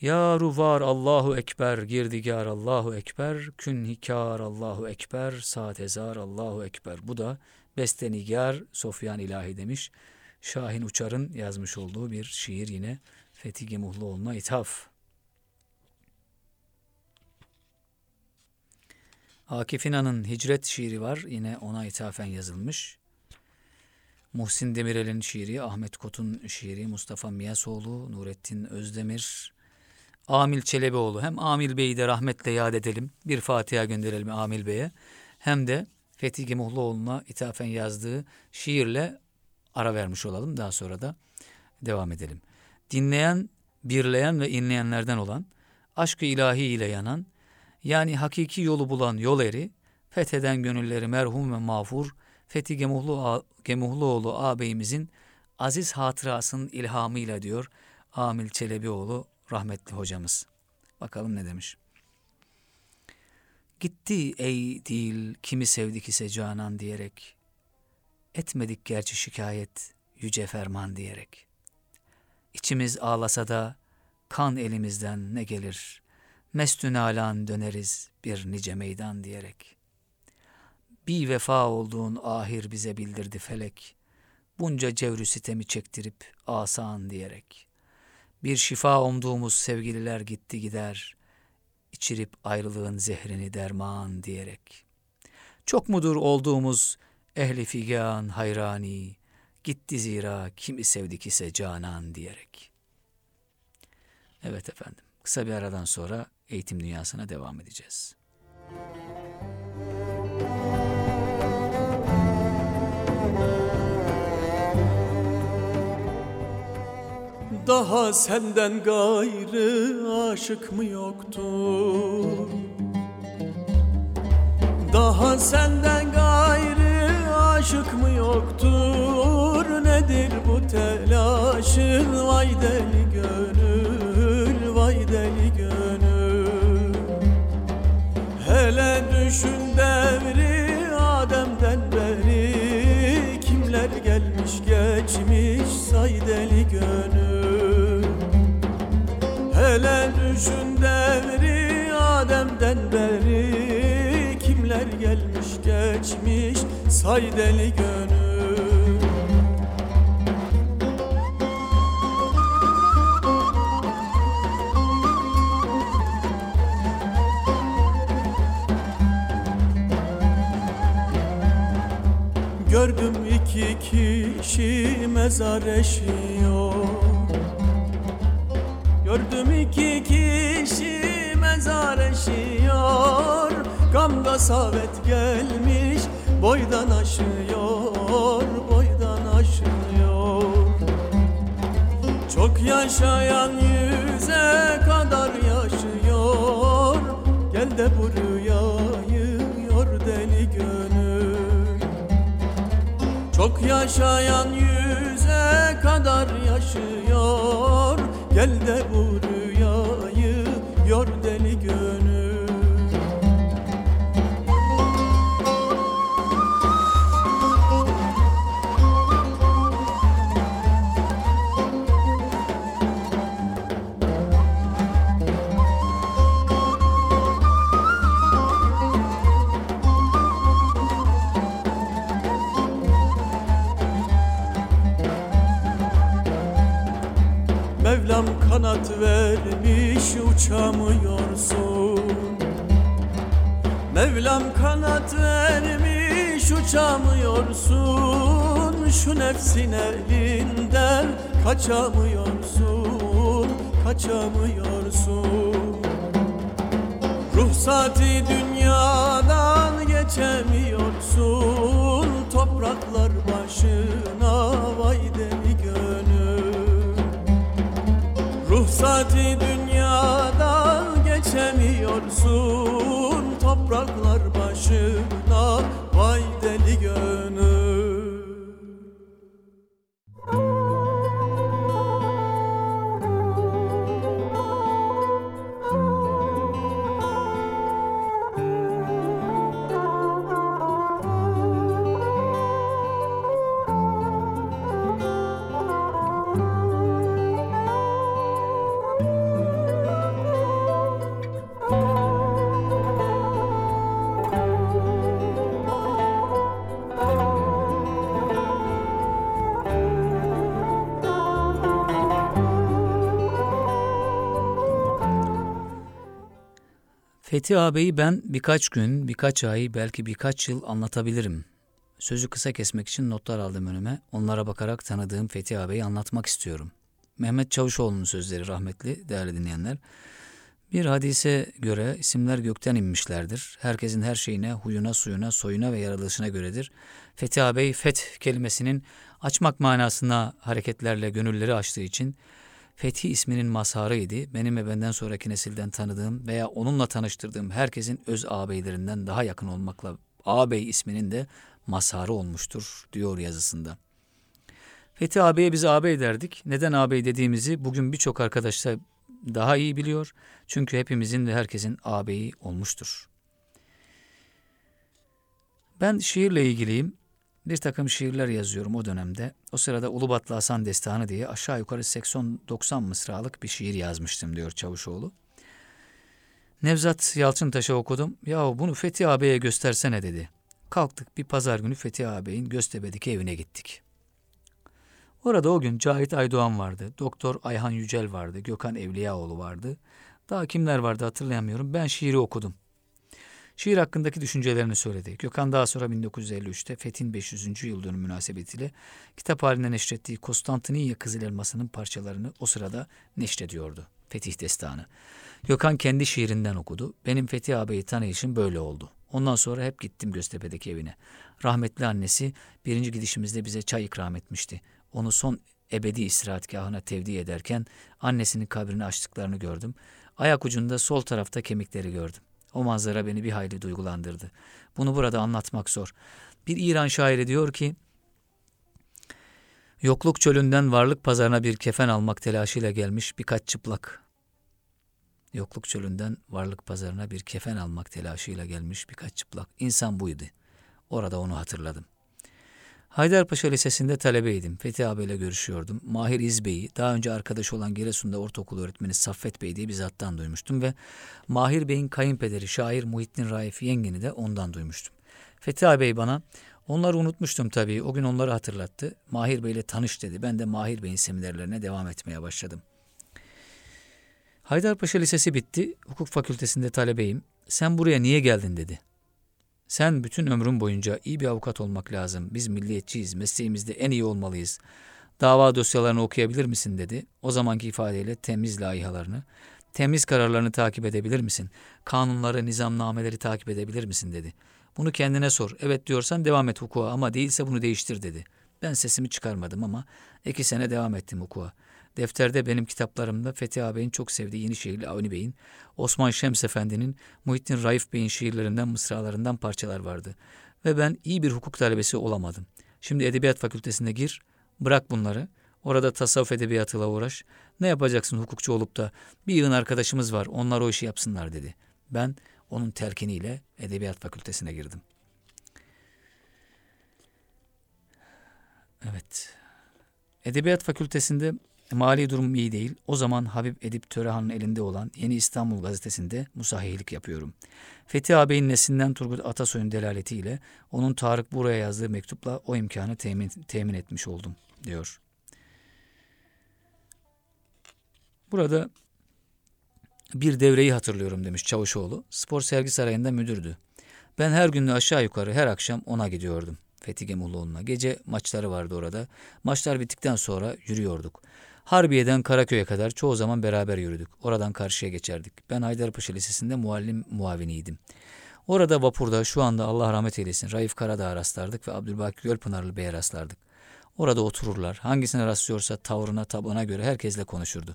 Ya ruvar Allahu Ekber, girdigar Allahu Ekber, künhikar Allahu Ekber, saatezar Allahu Ekber. Bu da bestenigar Sofyan İlahi demiş. Şahin Uçar'ın yazmış olduğu bir şiir yine Fethi Gemuhluoğlu'na ithaf. Akif İnan'ın Hicret şiiri var. Yine ona ithafen yazılmış. Muhsin Demirel'in şiiri, Ahmet Kot'un şiiri, Mustafa Miyasoğlu, Nurettin Özdemir, Amil Çelebioğlu. Hem Amil Bey'i de rahmetle yad edelim. Bir Fatiha gönderelim Amil Bey'e. Hem de Fethi Gemuhluoğlu'na ithafen yazdığı şiirle ara vermiş olalım. Daha sonra da devam edelim. Dinleyen, birleyen ve inleyenlerden olan, aşkı ilahi ile yanan, yani hakiki yolu bulan yol eri, fetheden gönülleri merhum ve mağfur, Fethi Gemuhlu, Gemuhluoğlu ağabeyimizin aziz hatırasının ilhamıyla diyor Amil Çelebioğlu rahmetli hocamız. Bakalım ne demiş. Gitti ey dil kimi sevdik ise canan diyerek. Etmedik gerçi şikayet yüce ferman diyerek. İçimiz ağlasa da kan elimizden ne gelir? Mestün alan döneriz bir nice meydan diyerek. Bir vefa olduğun ahir bize bildirdi felek. Bunca cevrü sitemi çektirip asan diyerek.'' Bir şifa umduğumuz sevgililer gitti gider, içirip ayrılığın zehrini derman diyerek. Çok mudur olduğumuz ehli figan hayrani, gitti zira kimi sevdik ise canan diyerek. Evet efendim, kısa bir aradan sonra eğitim dünyasına devam edeceğiz. Daha senden gayrı aşık mı yoktur? Daha senden gayrı aşık mı yoktur? Nedir bu telaşın? Vay deli gönül, vay deli gönül. Hele düşün devri Adem'den beri Kimler gelmiş geçmiş? Say deli gönül. Hele düşün devri Adem'den beri Kimler gelmiş geçmiş say deli gönül. Gördüm iki kişi mezar eşiyor. Gördüm iki kişi mezar eşiyor Gamda savet gelmiş boydan aşıyor Boydan aşıyor. Çok yaşayan yüze kadar yaşıyor. Gel de bu rüyayı yor deli gönül. Çok yaşayan yüze kadar yaşıyor. Gel de bu rüyayı yor deli gönül kanat vermiş uçamıyorsun. Mevlam kanat vermiş uçamıyorsun. Şu nefsin elinden kaçamıyorsun Kaçamıyorsun. Ruhsati dünyadan geçemiyorsun. Topraklar başına vay Ruhsati dünyadan geçemiyorsun. Topraklar Fethi ağabeyi ben birkaç gün, birkaç ay, belki birkaç yıl anlatabilirim. Sözü kısa kesmek için notlar aldım önüme. Onlara bakarak tanıdığım Fethi ağabeyi anlatmak istiyorum. Mehmet Çavuşoğlu'nun sözleri rahmetli değerli dinleyenler. Bir hadise göre isimler gökten inmişlerdir. Herkesin her şeyine, huyuna, suyuna, soyuna ve yaratılışına göredir. Fethi ağabey, feth kelimesinin açmak manasına hareketlerle gönülleri açtığı için Fethi isminin mazharıydı. Benim ve benden sonraki nesilden tanıdığım veya onunla tanıştırdığım herkesin öz ağabeylerinden daha yakın olmakla ağabey isminin de mazharı olmuştur diyor yazısında. Fethi ağabeye biz ağabey derdik. Neden ağabey dediğimizi bugün birçok arkadaşlar daha iyi biliyor. Çünkü hepimizin ve herkesin ağabeyi olmuştur. Ben şiirle ilgiliyim. Bir takım şiirler yazıyorum o dönemde. O sırada Ulubatlı Hasan Destanı diye aşağı yukarı 80-90 mısralık bir şiir yazmıştım diyor Çavuşoğlu. Nevzat Yalçıntaş'a okudum. Ya bunu Fethi ağabeye göstersene dedi. Kalktık bir pazar günü Fethi ağabeyin Göztepe'deki evine gittik. Orada o gün Cahit Aydoğan vardı, Doktor Ayhan Yücel vardı, Gökhan Evliyaoğlu vardı. Daha kimler vardı hatırlayamıyorum. Ben şiiri okudum. Şiir hakkındaki düşüncelerini söyledi. Gökhan daha sonra 1953'te Fethin 500. yıl dönümü münasebetiyle kitap halinde neşrettiği Konstantiniye Kızıl Elması'nın parçalarını o sırada neşrediyordu. Fetih Destanı. Gökhan kendi şiirinden okudu. Benim Fetih ağabeyi tanıyışım böyle oldu. Ondan sonra hep gittim Göztepe'deki evine. Rahmetli annesi birinci gidişimizde bize çay ikram etmişti. Onu son ebedi istirahatgahına tevdi ederken annesinin kabrini açtıklarını gördüm. Ayak ucunda sol tarafta kemikleri gördüm. O manzara beni bir hayli duygulandırdı. Bunu burada anlatmak zor. Bir İran şairi diyor ki, Yokluk çölünden varlık pazarına bir kefen almak telaşıyla gelmiş birkaç çıplak. Yokluk çölünden varlık pazarına bir kefen almak telaşıyla gelmiş birkaç çıplak. İnsan buydu. Orada onu hatırladım. Haydarpaşa Lisesi'nde talebeydim. Fethi abiyle görüşüyordum. Mahir İzbey'i, daha önce arkadaş olan Giresun'da ortaokul öğretmeni Saffet Bey diye bir zattan duymuştum ve Mahir Bey'in kayınpederi şair Muhittin Raif Yengen'i de ondan duymuştum. Fethi abi bana, onları unutmuştum tabii, o gün onları hatırlattı. Mahir Bey ile tanış dedi. Ben de Mahir Bey'in seminerlerine devam etmeye başladım. Haydarpaşa Lisesi bitti, hukuk fakültesinde talebeyim. Sen buraya niye geldin dedi. Sen bütün ömrün boyunca iyi bir avukat olmak lazım. Biz milliyetçiyiz, mesleğimizde en iyi olmalıyız. Dava dosyalarını okuyabilir misin dedi. O zamanki ifadeyle temiz layihalarını, temiz kararlarını takip edebilir misin? Kanunları, nizamnameleri takip edebilir misin dedi. Bunu kendine sor. Evet diyorsan devam et hukuka ama değilse bunu değiştir dedi. Ben sesimi çıkarmadım ama iki sene devam ettim hukuka. Defterde benim kitaplarımda Fethi ağabeyin çok sevdiği Yenişehirli Avni Bey'in, Osman Şems Efendi'nin, Muhittin Raif Bey'in şiirlerinden, mısralarından parçalar vardı. Ve ben iyi bir hukuk talebesi olamadım. Şimdi Edebiyat Fakültesine gir, bırak bunları. Orada tasavvuf edebiyatıyla uğraş. Ne yapacaksın hukukçu olup da bir yığın arkadaşımız var onlar o işi yapsınlar dedi. Ben onun telkiniyle Edebiyat Fakültesine girdim. Evet. Edebiyat Fakültesinde Mali durum iyi değil. O zaman Habib Edip Törehan'ın elinde olan Yeni İstanbul gazetesinde musahihlik yapıyorum. Fethi ağabeyin neslinden Turgut Atasoy'un delaletiyle onun Tarık buraya yazdığı mektupla o imkanı temin, temin etmiş oldum diyor. Burada bir devreyi hatırlıyorum demiş Çavuşoğlu. Spor sergi sarayında müdürdü. Ben her gün aşağı yukarı her akşam ona gidiyordum. Fethi Gemuloğlu'na. Gece maçları vardı orada. Maçlar bittikten sonra yürüyorduk. Harbiye'den Karaköy'e kadar çoğu zaman beraber yürüdük. Oradan karşıya geçerdik. Ben Haydarpaşa Lisesi'nde muallim muaviniydim. Orada vapurda şu anda Allah rahmet eylesin Raif Karadağ'a rastlardık ve Abdülbaki Gölpınarlı Bey'e rastlardık. Orada otururlar. Hangisine rastlıyorsa tavrına, tabana göre herkesle konuşurdu.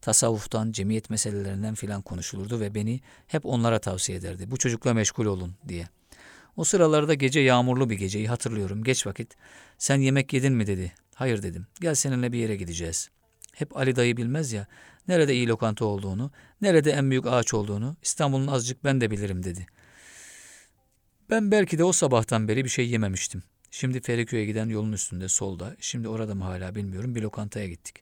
Tasavvuftan, cemiyet meselelerinden filan konuşulurdu ve beni hep onlara tavsiye ederdi. Bu çocukla meşgul olun diye. O sıralarda gece yağmurlu bir geceyi hatırlıyorum. Geç vakit. Sen yemek yedin mi dedi. Hayır dedim. Gel seninle bir yere gideceğiz. Hep Ali dayı bilmez ya. Nerede iyi lokanta olduğunu, nerede en büyük ağaç olduğunu İstanbul'un azıcık ben de bilirim dedi. Ben belki de o sabahtan beri bir şey yememiştim. Şimdi Feriköy'e giden yolun üstünde solda, şimdi orada mı hala bilmiyorum bir lokantaya gittik.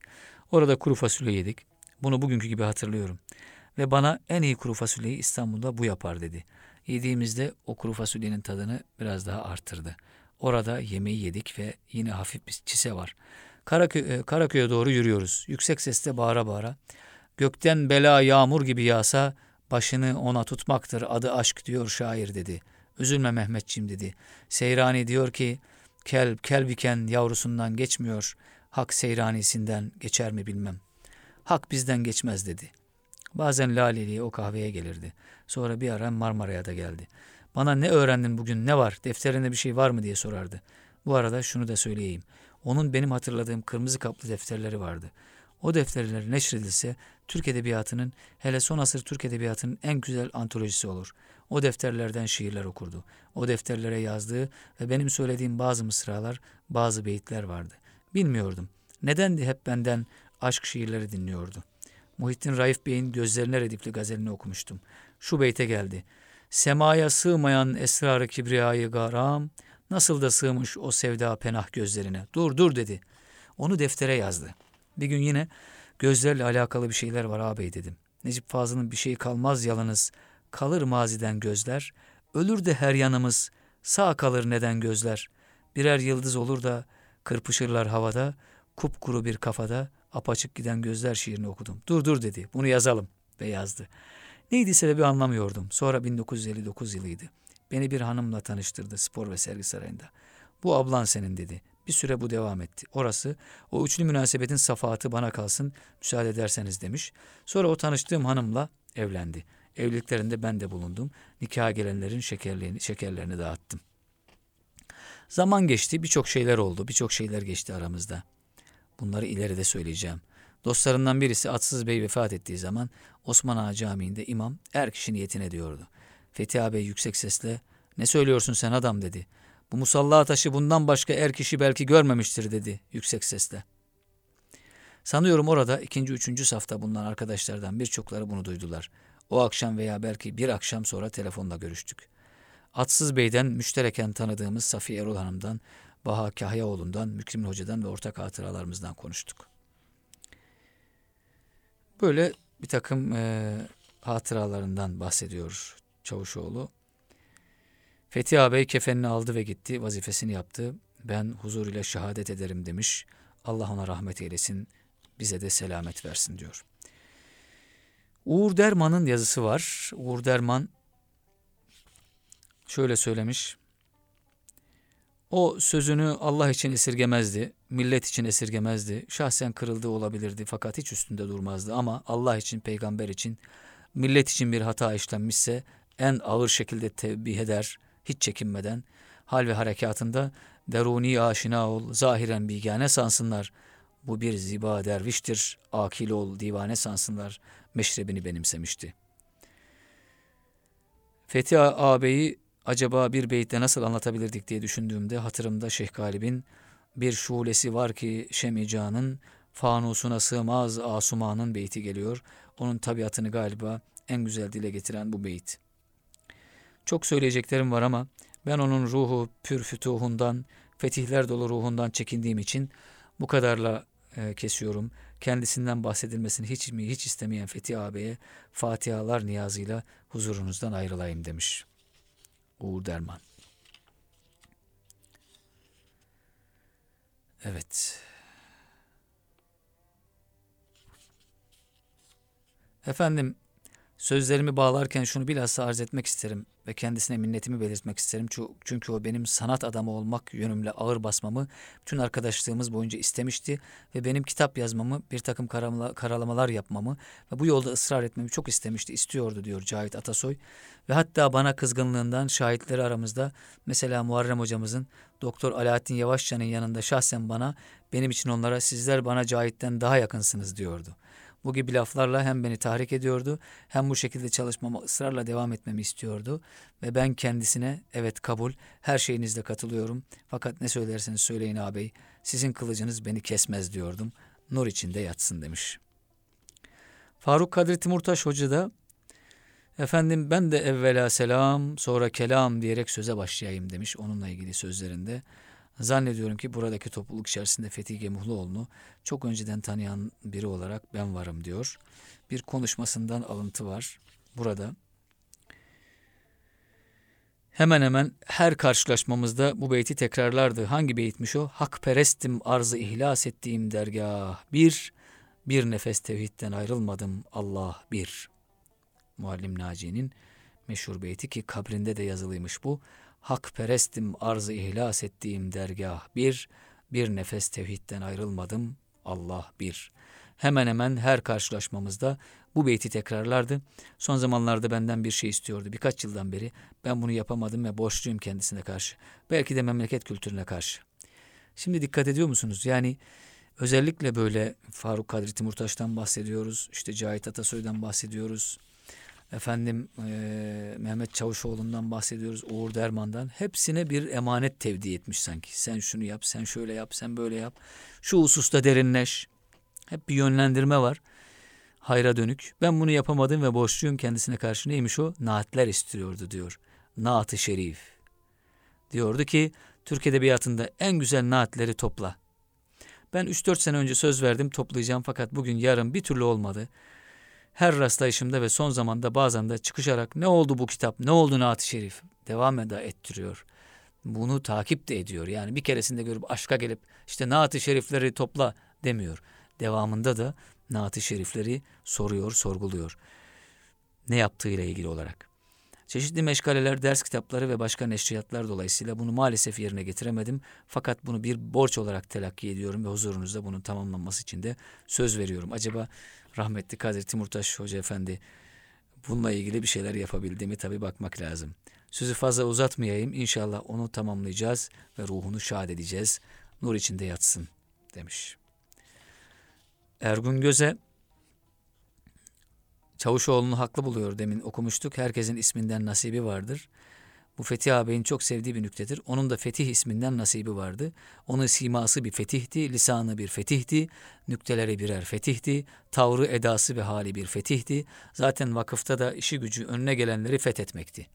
Orada kuru fasulye yedik. Bunu bugünkü gibi hatırlıyorum. Ve bana en iyi kuru fasulyeyi İstanbul'da bu yapar dedi. Yediğimizde o kuru fasulyenin tadını biraz daha arttırdı. Orada yemeği yedik ve yine hafif bir çise var. Karaköy, e, Karaköy'e doğru yürüyoruz. Yüksek sesle bağıra bağıra. Gökten bela yağmur gibi yağsa Başını ona tutmaktır adı aşk diyor şair dedi. Üzülme Mehmetçim dedi. Seyrani diyor ki kelb kelbiken yavrusundan geçmiyor. Hak seyranisinden geçer mi bilmem. Hak bizden geçmez dedi. Bazen Laleli'ye o kahveye gelirdi. Sonra bir ara Marmara'ya da geldi. Bana ne öğrendin bugün ne var defterinde bir şey var mı diye sorardı. Bu arada şunu da söyleyeyim. Onun benim hatırladığım kırmızı kaplı defterleri vardı. O defterler neşredilse Türk Edebiyatı'nın hele son asır Türk Edebiyatı'nın en güzel antolojisi olur. O defterlerden şiirler okurdu. O defterlere yazdığı ve benim söylediğim bazı mısralar, bazı beyitler vardı. Bilmiyordum. Nedendi hep benden aşk şiirleri dinliyordu. Muhittin Raif Bey'in Gözlerine Redifli gazelini okumuştum. Şu beyte geldi. Semaya sığmayan esrarı kibriyayı garam, nasıl da sığmış o sevda penah gözlerine. Dur dur dedi. Onu deftere yazdı. Bir gün yine gözlerle alakalı bir şeyler var ağabey dedim. Necip Fazıl'ın bir şey kalmaz yalınız, kalır maziden gözler, ölür de her yanımız, sağ kalır neden gözler. Birer yıldız olur da kırpışırlar havada, kupkuru bir kafada, apaçık giden gözler şiirini okudum. Dur dur dedi, bunu yazalım ve yazdı. Neydiyse de bir anlamıyordum. Sonra 1959 yılıydı. Beni bir hanımla tanıştırdı spor ve sergi sarayında. Bu ablan senin dedi. Bir süre bu devam etti. Orası o üçlü münasebetin safahatı bana kalsın müsaade ederseniz demiş. Sonra o tanıştığım hanımla evlendi. Evliliklerinde ben de bulundum. Nikaha gelenlerin şekerlerini, şekerlerini dağıttım. Zaman geçti, birçok şeyler oldu, birçok şeyler geçti aramızda. Bunları ileride söyleyeceğim. Dostlarından birisi Atsız Bey vefat ettiği zaman Osman Ağa Camii'nde imam er kişi niyetine diyordu. Fethi ağabey yüksek sesle ne söylüyorsun sen adam dedi. Bu musalla taşı bundan başka er kişi belki görmemiştir dedi yüksek sesle. Sanıyorum orada ikinci, üçüncü safta bulunan arkadaşlardan birçokları bunu duydular. O akşam veya belki bir akşam sonra telefonla görüştük. Atsız Bey'den müştereken tanıdığımız Safiye Erol Hanım'dan, Baha Kahyaoğlu'ndan, Mükrimin Hoca'dan ve ortak hatıralarımızdan konuştuk. Böyle bir takım e, hatıralarından bahsediyor Çavuşoğlu. Fethi ağabey kefenini aldı ve gitti, vazifesini yaptı. Ben huzur ile şehadet ederim demiş. Allah ona rahmet eylesin, bize de selamet versin diyor. Uğur Derman'ın yazısı var. Uğur Derman şöyle söylemiş. O sözünü Allah için esirgemezdi, millet için esirgemezdi. Şahsen kırıldığı olabilirdi fakat hiç üstünde durmazdı ama Allah için, peygamber için, millet için bir hata işlenmişse en ağır şekilde tevbih eder, hiç çekinmeden. Hal ve harekatında deruni aşina ol, zahiren bigane sansınlar. Bu bir ziba derviştir, akil ol, divane sansınlar. Meşrebini benimsemişti. Fethi ağabeyi acaba bir beytte nasıl anlatabilirdik diye düşündüğümde hatırımda Şeyh Galip'in bir şulesi var ki Şemican'ın fanusuna sığmaz asumanın beyti geliyor. Onun tabiatını galiba en güzel dile getiren bu beyt. Çok söyleyeceklerim var ama ben onun ruhu pür fütuhundan, fetihler dolu ruhundan çekindiğim için bu kadarla e, kesiyorum. Kendisinden bahsedilmesini hiç mi hiç istemeyen Fethi ağabeye Fatihalar niyazıyla huzurunuzdan ayrılayım demiş. Uğur Derman. Evet. Efendim Sözlerimi bağlarken şunu bilhassa arz etmek isterim ve kendisine minnetimi belirtmek isterim. Çünkü o benim sanat adamı olmak yönümle ağır basmamı bütün arkadaşlığımız boyunca istemişti ve benim kitap yazmamı, bir takım karalamalar yapmamı ve bu yolda ısrar etmemi çok istemişti, istiyordu diyor Cahit Atasoy. Ve hatta bana kızgınlığından şahitleri aramızda mesela Muharrem hocamızın Doktor Alaaddin Yavaşça'nın yanında şahsen bana benim için onlara sizler bana Cahit'ten daha yakınsınız diyordu. Bu gibi laflarla hem beni tahrik ediyordu hem bu şekilde çalışmama ısrarla devam etmemi istiyordu. Ve ben kendisine evet kabul her şeyinizle katılıyorum fakat ne söylerseniz söyleyin ağabey sizin kılıcınız beni kesmez diyordum. Nur içinde yatsın demiş. Faruk Kadri Timurtaş Hoca da efendim ben de evvela selam sonra kelam diyerek söze başlayayım demiş onunla ilgili sözlerinde. Zannediyorum ki buradaki topluluk içerisinde Fethi Gemuhluoğlu'nu çok önceden tanıyan biri olarak ben varım diyor. Bir konuşmasından alıntı var burada. Hemen hemen her karşılaşmamızda bu beyti tekrarlardı. Hangi beyitmiş o? Hakperestim arzı ihlas ettiğim dergah. Bir, bir nefes tevhidden ayrılmadım Allah bir. Muallim Naci'nin meşhur beyti ki kabrinde de yazılıymış bu. Hak perestim arzı ihlas ettiğim dergah bir, bir nefes tevhidden ayrılmadım Allah bir. Hemen hemen her karşılaşmamızda bu beyti tekrarlardı. Son zamanlarda benden bir şey istiyordu. Birkaç yıldan beri ben bunu yapamadım ve borçluyum kendisine karşı. Belki de memleket kültürüne karşı. Şimdi dikkat ediyor musunuz? Yani özellikle böyle Faruk Kadri Timurtaş'tan bahsediyoruz. İşte Cahit Atasoy'dan bahsediyoruz. Efendim e, Mehmet Çavuşoğlu'ndan bahsediyoruz. Uğur Derman'dan. Hepsine bir emanet tevdi etmiş sanki. Sen şunu yap, sen şöyle yap, sen böyle yap. Şu hususta derinleş. Hep bir yönlendirme var. Hayra dönük. Ben bunu yapamadım ve borçluyum kendisine karşı. Neymiş o? Naatler istiyordu diyor. Naat-ı Şerif. Diyordu ki Türk Edebiyatı'nda en güzel naatleri topla. Ben 3-4 sene önce söz verdim toplayacağım fakat bugün yarın bir türlü olmadı. Her rastlayışımda ve son zamanda bazen de çıkışarak ne oldu bu kitap, ne oldu Naat-ı Şerif devam eda ettiriyor. Bunu takip de ediyor. Yani bir keresinde görüp aşka gelip işte Naat-ı Şerifleri topla demiyor. Devamında da Naat-ı Şerifleri soruyor, sorguluyor. Ne yaptığıyla ilgili olarak. Çeşitli meşgaleler, ders kitapları ve başka neşriyatlar dolayısıyla bunu maalesef yerine getiremedim. Fakat bunu bir borç olarak telakki ediyorum ve huzurunuzda bunun tamamlanması için de söz veriyorum. Acaba rahmetli Kadir Timurtaş Hoca Efendi bununla ilgili bir şeyler yapabildi mi tabi bakmak lazım. Sözü fazla uzatmayayım. İnşallah onu tamamlayacağız ve ruhunu şad edeceğiz. Nur içinde yatsın demiş. Ergun Göze Çavuşoğlu'nu haklı buluyor demin okumuştuk. Herkesin isminden nasibi vardır. Bu Fetih ağabeyin çok sevdiği bir nüktedir. Onun da Fetih isminden nasibi vardı. Onun siması bir fetihti, lisanı bir fetihti, nükteleri birer fetihti, tavrı, edası ve hali bir fetihti. Zaten vakıfta da işi gücü önüne gelenleri fethetmekti.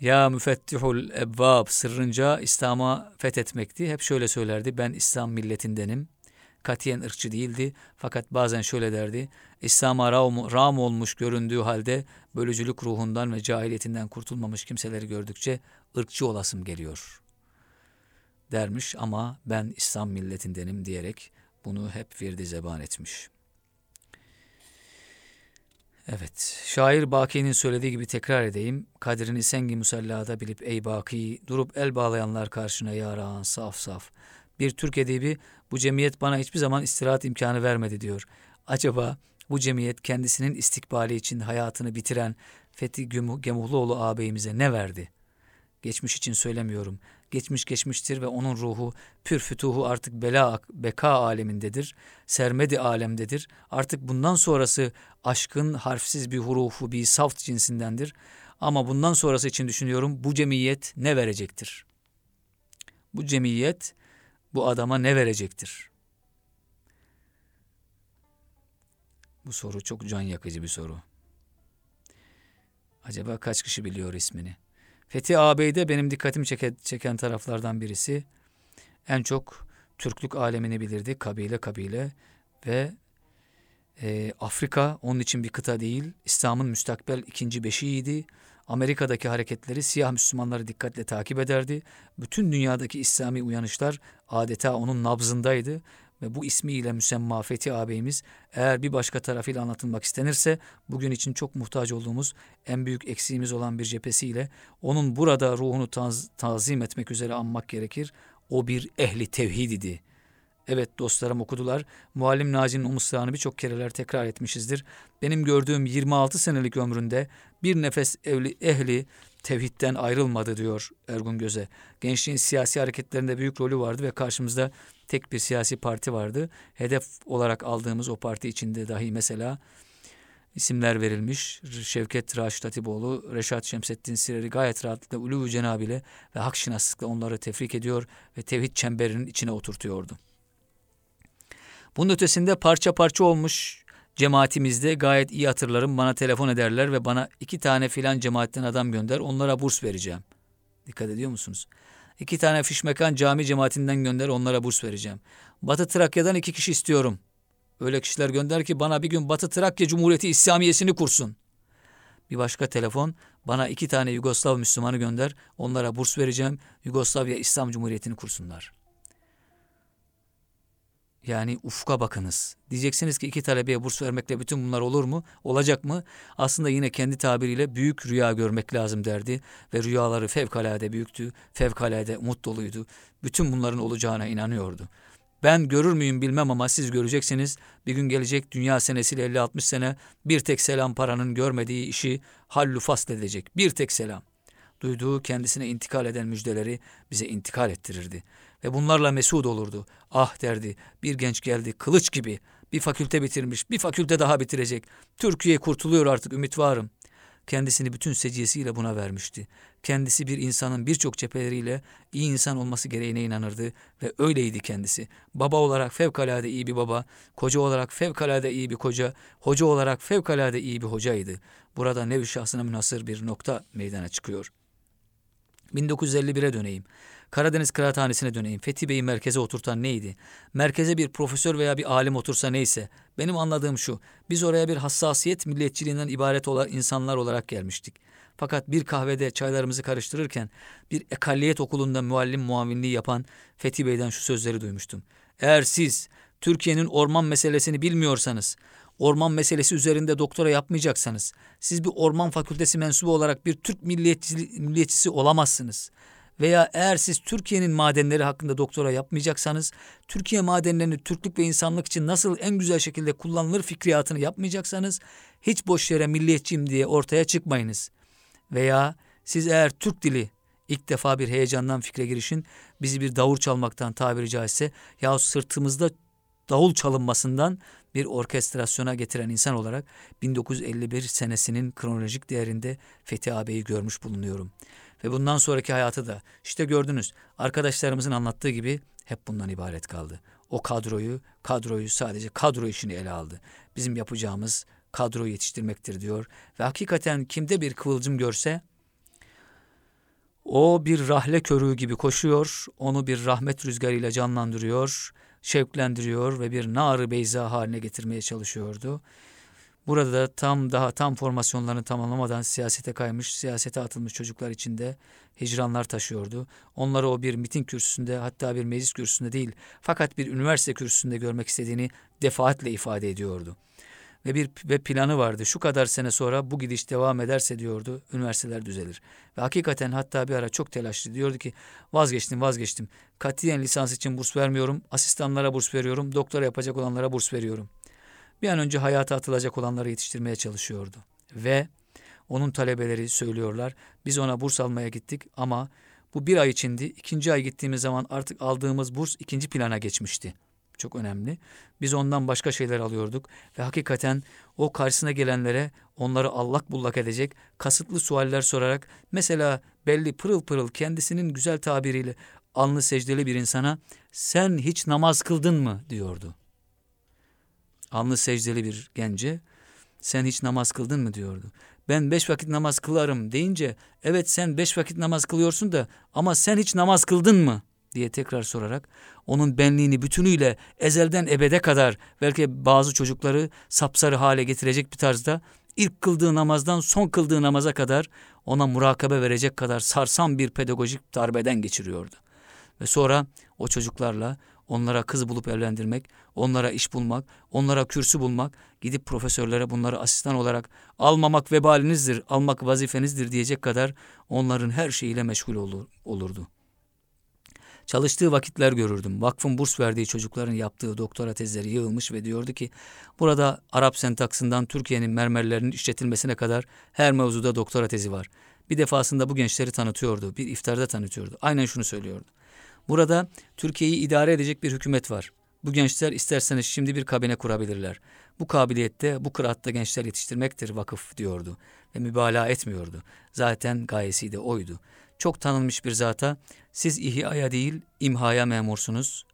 Ya müfettihul ebbab sırrınca İslam'a fethetmekti. Hep şöyle söylerdi. Ben İslam milletindenim katiyen ırkçı değildi. Fakat bazen şöyle derdi. İslam'a ram, ram olmuş göründüğü halde bölücülük ruhundan ve cahiliyetinden kurtulmamış kimseleri gördükçe ırkçı olasım geliyor. Dermiş ama ben İslam milletindenim diyerek bunu hep virdi zeban etmiş. Evet, şair Baki'nin söylediği gibi tekrar edeyim. Kadrini sengi musallada bilip ey Baki, durup el bağlayanlar karşına yaran saf saf. Bir Türk edebi bu cemiyet bana hiçbir zaman istirahat imkanı vermedi diyor. Acaba bu cemiyet kendisinin istikbali için hayatını bitiren Fethi Gemuhluoğlu ağabeyimize ne verdi? Geçmiş için söylemiyorum. Geçmiş geçmiştir ve onun ruhu pür fütuhu artık bela beka alemindedir. Sermedi alemdedir. Artık bundan sonrası aşkın harfsiz bir hurufu bir saft cinsindendir. Ama bundan sonrası için düşünüyorum bu cemiyet ne verecektir? Bu cemiyet bu adama ne verecektir? Bu soru çok can yakıcı bir soru. Acaba kaç kişi biliyor ismini? Fethi ağabey benim dikkatimi çeken taraflardan birisi. En çok Türklük alemini bilirdi kabile kabile ve e, Afrika onun için bir kıta değil. İslam'ın müstakbel ikinci beşiğiydi. Amerika'daki hareketleri siyah Müslümanları dikkatle takip ederdi. Bütün dünyadaki İslami uyanışlar adeta onun nabzındaydı ve bu ismiyle müsemma Fethi ağabeyimiz eğer bir başka tarafıyla anlatılmak istenirse bugün için çok muhtaç olduğumuz en büyük eksiğimiz olan bir cephesiyle onun burada ruhunu taz, tazim etmek üzere anmak gerekir. O bir ehli tevhid idi. Evet dostlarım okudular. Muallim Naci'nin o mısrağını birçok kereler tekrar etmişizdir. Benim gördüğüm 26 senelik ömründe bir nefes evli, ehli tevhidden ayrılmadı diyor Ergun Göze. Gençliğin siyasi hareketlerinde büyük rolü vardı ve karşımızda tek bir siyasi parti vardı. Hedef olarak aldığımız o parti içinde dahi mesela isimler verilmiş. Şevket Raşit Atiboğlu, Reşat Şemsettin Sireri gayet rahatlıkla Ulu Cenab ile ve hak şinaslıkla onları tefrik ediyor ve tevhid çemberinin içine oturtuyordu. Bunun ötesinde parça parça olmuş cemaatimizde gayet iyi hatırlarım. Bana telefon ederler ve bana iki tane filan cemaatten adam gönder onlara burs vereceğim. Dikkat ediyor musunuz? İki tane fişmekan cami cemaatinden gönder onlara burs vereceğim. Batı Trakya'dan iki kişi istiyorum. Öyle kişiler gönder ki bana bir gün Batı Trakya Cumhuriyeti İslamiyesini kursun. Bir başka telefon bana iki tane Yugoslav Müslümanı gönder onlara burs vereceğim. Yugoslavya İslam Cumhuriyeti'ni kursunlar.'' Yani ufka bakınız. Diyeceksiniz ki iki talebeye burs vermekle bütün bunlar olur mu? Olacak mı? Aslında yine kendi tabiriyle büyük rüya görmek lazım derdi. Ve rüyaları fevkalade büyüktü, fevkalade umut doluydu. Bütün bunların olacağına inanıyordu. Ben görür müyüm bilmem ama siz göreceksiniz. Bir gün gelecek dünya senesiyle 50-60 sene bir tek selam paranın görmediği işi hallu fasl edecek. Bir tek selam. Duyduğu kendisine intikal eden müjdeleri bize intikal ettirirdi. Ve bunlarla mesut olurdu. Ah derdi bir genç geldi kılıç gibi. Bir fakülte bitirmiş bir fakülte daha bitirecek. Türkiye kurtuluyor artık ümit varım. Kendisini bütün seciyesiyle buna vermişti. Kendisi bir insanın birçok cepheleriyle iyi insan olması gereğine inanırdı ve öyleydi kendisi. Baba olarak fevkalade iyi bir baba, koca olarak fevkalade iyi bir koca, hoca olarak fevkalade iyi bir hocaydı. Burada nevi şahsına münasır bir nokta meydana çıkıyor. 1951'e döneyim. Karadeniz Kıraathanesi'ne döneyim. Fethi Bey'i merkeze oturtan neydi? Merkeze bir profesör veya bir alim otursa neyse. Benim anladığım şu. Biz oraya bir hassasiyet milliyetçiliğinden ibaret olan insanlar olarak gelmiştik. Fakat bir kahvede çaylarımızı karıştırırken bir ekalliyet okulunda muallim muavinliği yapan Fethi Bey'den şu sözleri duymuştum. Eğer siz Türkiye'nin orman meselesini bilmiyorsanız, orman meselesi üzerinde doktora yapmayacaksanız, siz bir orman fakültesi mensubu olarak bir Türk milliyetçisi, milliyetçisi olamazsınız. Veya eğer siz Türkiye'nin madenleri hakkında doktora yapmayacaksanız, Türkiye madenlerini Türklük ve insanlık için nasıl en güzel şekilde kullanılır fikriyatını yapmayacaksanız, hiç boş yere milliyetçiyim diye ortaya çıkmayınız. Veya siz eğer Türk dili ilk defa bir heyecandan fikre girişin, bizi bir davul çalmaktan tabiri caizse yahut sırtımızda davul çalınmasından bir orkestrasyona getiren insan olarak 1951 senesinin kronolojik değerinde Fethi ağabeyi görmüş bulunuyorum. Ve bundan sonraki hayatı da işte gördünüz arkadaşlarımızın anlattığı gibi hep bundan ibaret kaldı. O kadroyu, kadroyu sadece kadro işini ele aldı. Bizim yapacağımız kadro yetiştirmektir diyor. Ve hakikaten kimde bir kıvılcım görse o bir rahle körüğü gibi koşuyor, onu bir rahmet rüzgarıyla canlandırıyor, şevklendiriyor ve bir nar beyza haline getirmeye çalışıyordu. Burada da tam daha tam formasyonlarını tamamlamadan siyasete kaymış, siyasete atılmış çocuklar içinde hicranlar taşıyordu. Onları o bir miting kürsüsünde hatta bir meclis kürsüsünde değil fakat bir üniversite kürsüsünde görmek istediğini defaatle ifade ediyordu. Ve bir ve planı vardı. Şu kadar sene sonra bu gidiş devam ederse diyordu üniversiteler düzelir. Ve hakikaten hatta bir ara çok telaşlı diyordu ki vazgeçtim vazgeçtim. Katiyen lisans için burs vermiyorum. Asistanlara burs veriyorum. Doktora yapacak olanlara burs veriyorum bir an önce hayata atılacak olanları yetiştirmeye çalışıyordu. Ve onun talebeleri söylüyorlar. Biz ona burs almaya gittik ama bu bir ay içindi. İkinci ay gittiğimiz zaman artık aldığımız burs ikinci plana geçmişti. Çok önemli. Biz ondan başka şeyler alıyorduk ve hakikaten o karşısına gelenlere onları allak bullak edecek kasıtlı sualler sorarak mesela belli pırıl pırıl kendisinin güzel tabiriyle alnı secdeli bir insana sen hiç namaz kıldın mı diyordu alnı secdeli bir gence sen hiç namaz kıldın mı diyordu. Ben beş vakit namaz kılarım deyince evet sen beş vakit namaz kılıyorsun da ama sen hiç namaz kıldın mı diye tekrar sorarak onun benliğini bütünüyle ezelden ebede kadar belki bazı çocukları sapsarı hale getirecek bir tarzda ilk kıldığı namazdan son kıldığı namaza kadar ona murakabe verecek kadar sarsan bir pedagojik darbeden geçiriyordu. Ve sonra o çocuklarla onlara kız bulup evlendirmek, onlara iş bulmak, onlara kürsü bulmak, gidip profesörlere bunları asistan olarak almamak vebalinizdir, almak vazifenizdir diyecek kadar onların her şeyiyle meşgul olur, olurdu. Çalıştığı vakitler görürdüm. Vakfın burs verdiği çocukların yaptığı doktora tezleri yığılmış ve diyordu ki burada Arap sentaksından Türkiye'nin mermerlerinin işletilmesine kadar her mevzuda doktora tezi var. Bir defasında bu gençleri tanıtıyordu. Bir iftarda tanıtıyordu. Aynen şunu söylüyordu. Burada Türkiye'yi idare edecek bir hükümet var. Bu gençler isterseniz şimdi bir kabine kurabilirler. Bu kabiliyette, bu kıraatta gençler yetiştirmektir vakıf diyordu ve mübalağa etmiyordu. Zaten gayesi de oydu. Çok tanınmış bir zata siz ihyaya değil imhaya memursunuz.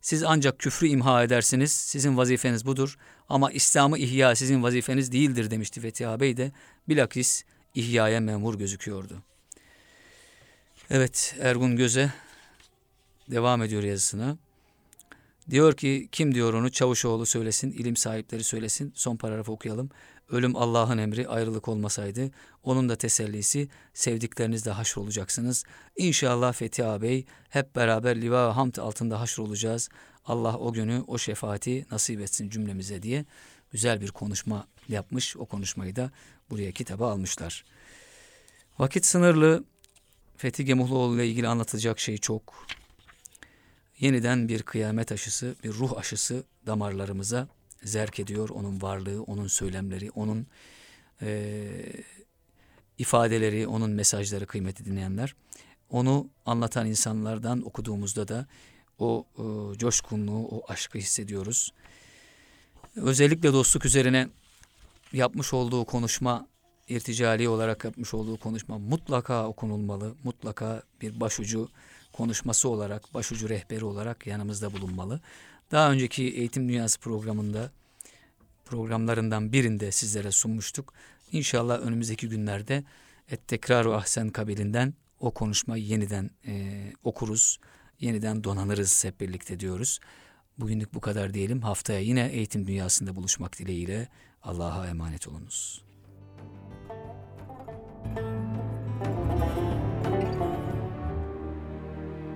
Siz ancak küfrü imha edersiniz. Sizin vazifeniz budur. Ama İslam'ı ihya sizin vazifeniz değildir demişti Fethi Bey de. Bilakis ihyaya memur gözüküyordu. Evet Ergun Göze devam ediyor yazısına. Diyor ki kim diyor onu Çavuşoğlu söylesin, ilim sahipleri söylesin. Son paragrafı okuyalım. Ölüm Allah'ın emri, ayrılık olmasaydı onun da tesellisi sevdiklerinizle haşr olacaksınız. İnşallah Fethi ağabey hep beraber liva ve hamd altında haşr olacağız. Allah o günü o şefaati nasip etsin cümlemize diye güzel bir konuşma yapmış. O konuşmayı da buraya kitaba almışlar. Vakit sınırlı. Fethi Gemuhluoğlu ile ilgili anlatılacak şey çok. Yeniden bir kıyamet aşısı, bir ruh aşısı damarlarımıza zerk ediyor. Onun varlığı, onun söylemleri, onun e, ifadeleri, onun mesajları kıymeti dinleyenler. Onu anlatan insanlardan okuduğumuzda da o e, coşkunluğu, o aşkı hissediyoruz. Özellikle dostluk üzerine yapmış olduğu konuşma, irticali olarak yapmış olduğu konuşma mutlaka okunulmalı. Mutlaka bir başucu konuşması olarak, başucu rehberi olarak yanımızda bulunmalı. Daha önceki Eğitim Dünyası programında programlarından birinde sizlere sunmuştuk. İnşallah önümüzdeki günlerde et tekrar ahsen kabilinden o konuşmayı yeniden e, okuruz. Yeniden donanırız hep birlikte diyoruz. Bugünlük bu kadar diyelim. Haftaya yine eğitim dünyasında buluşmak dileğiyle Allah'a emanet olunuz.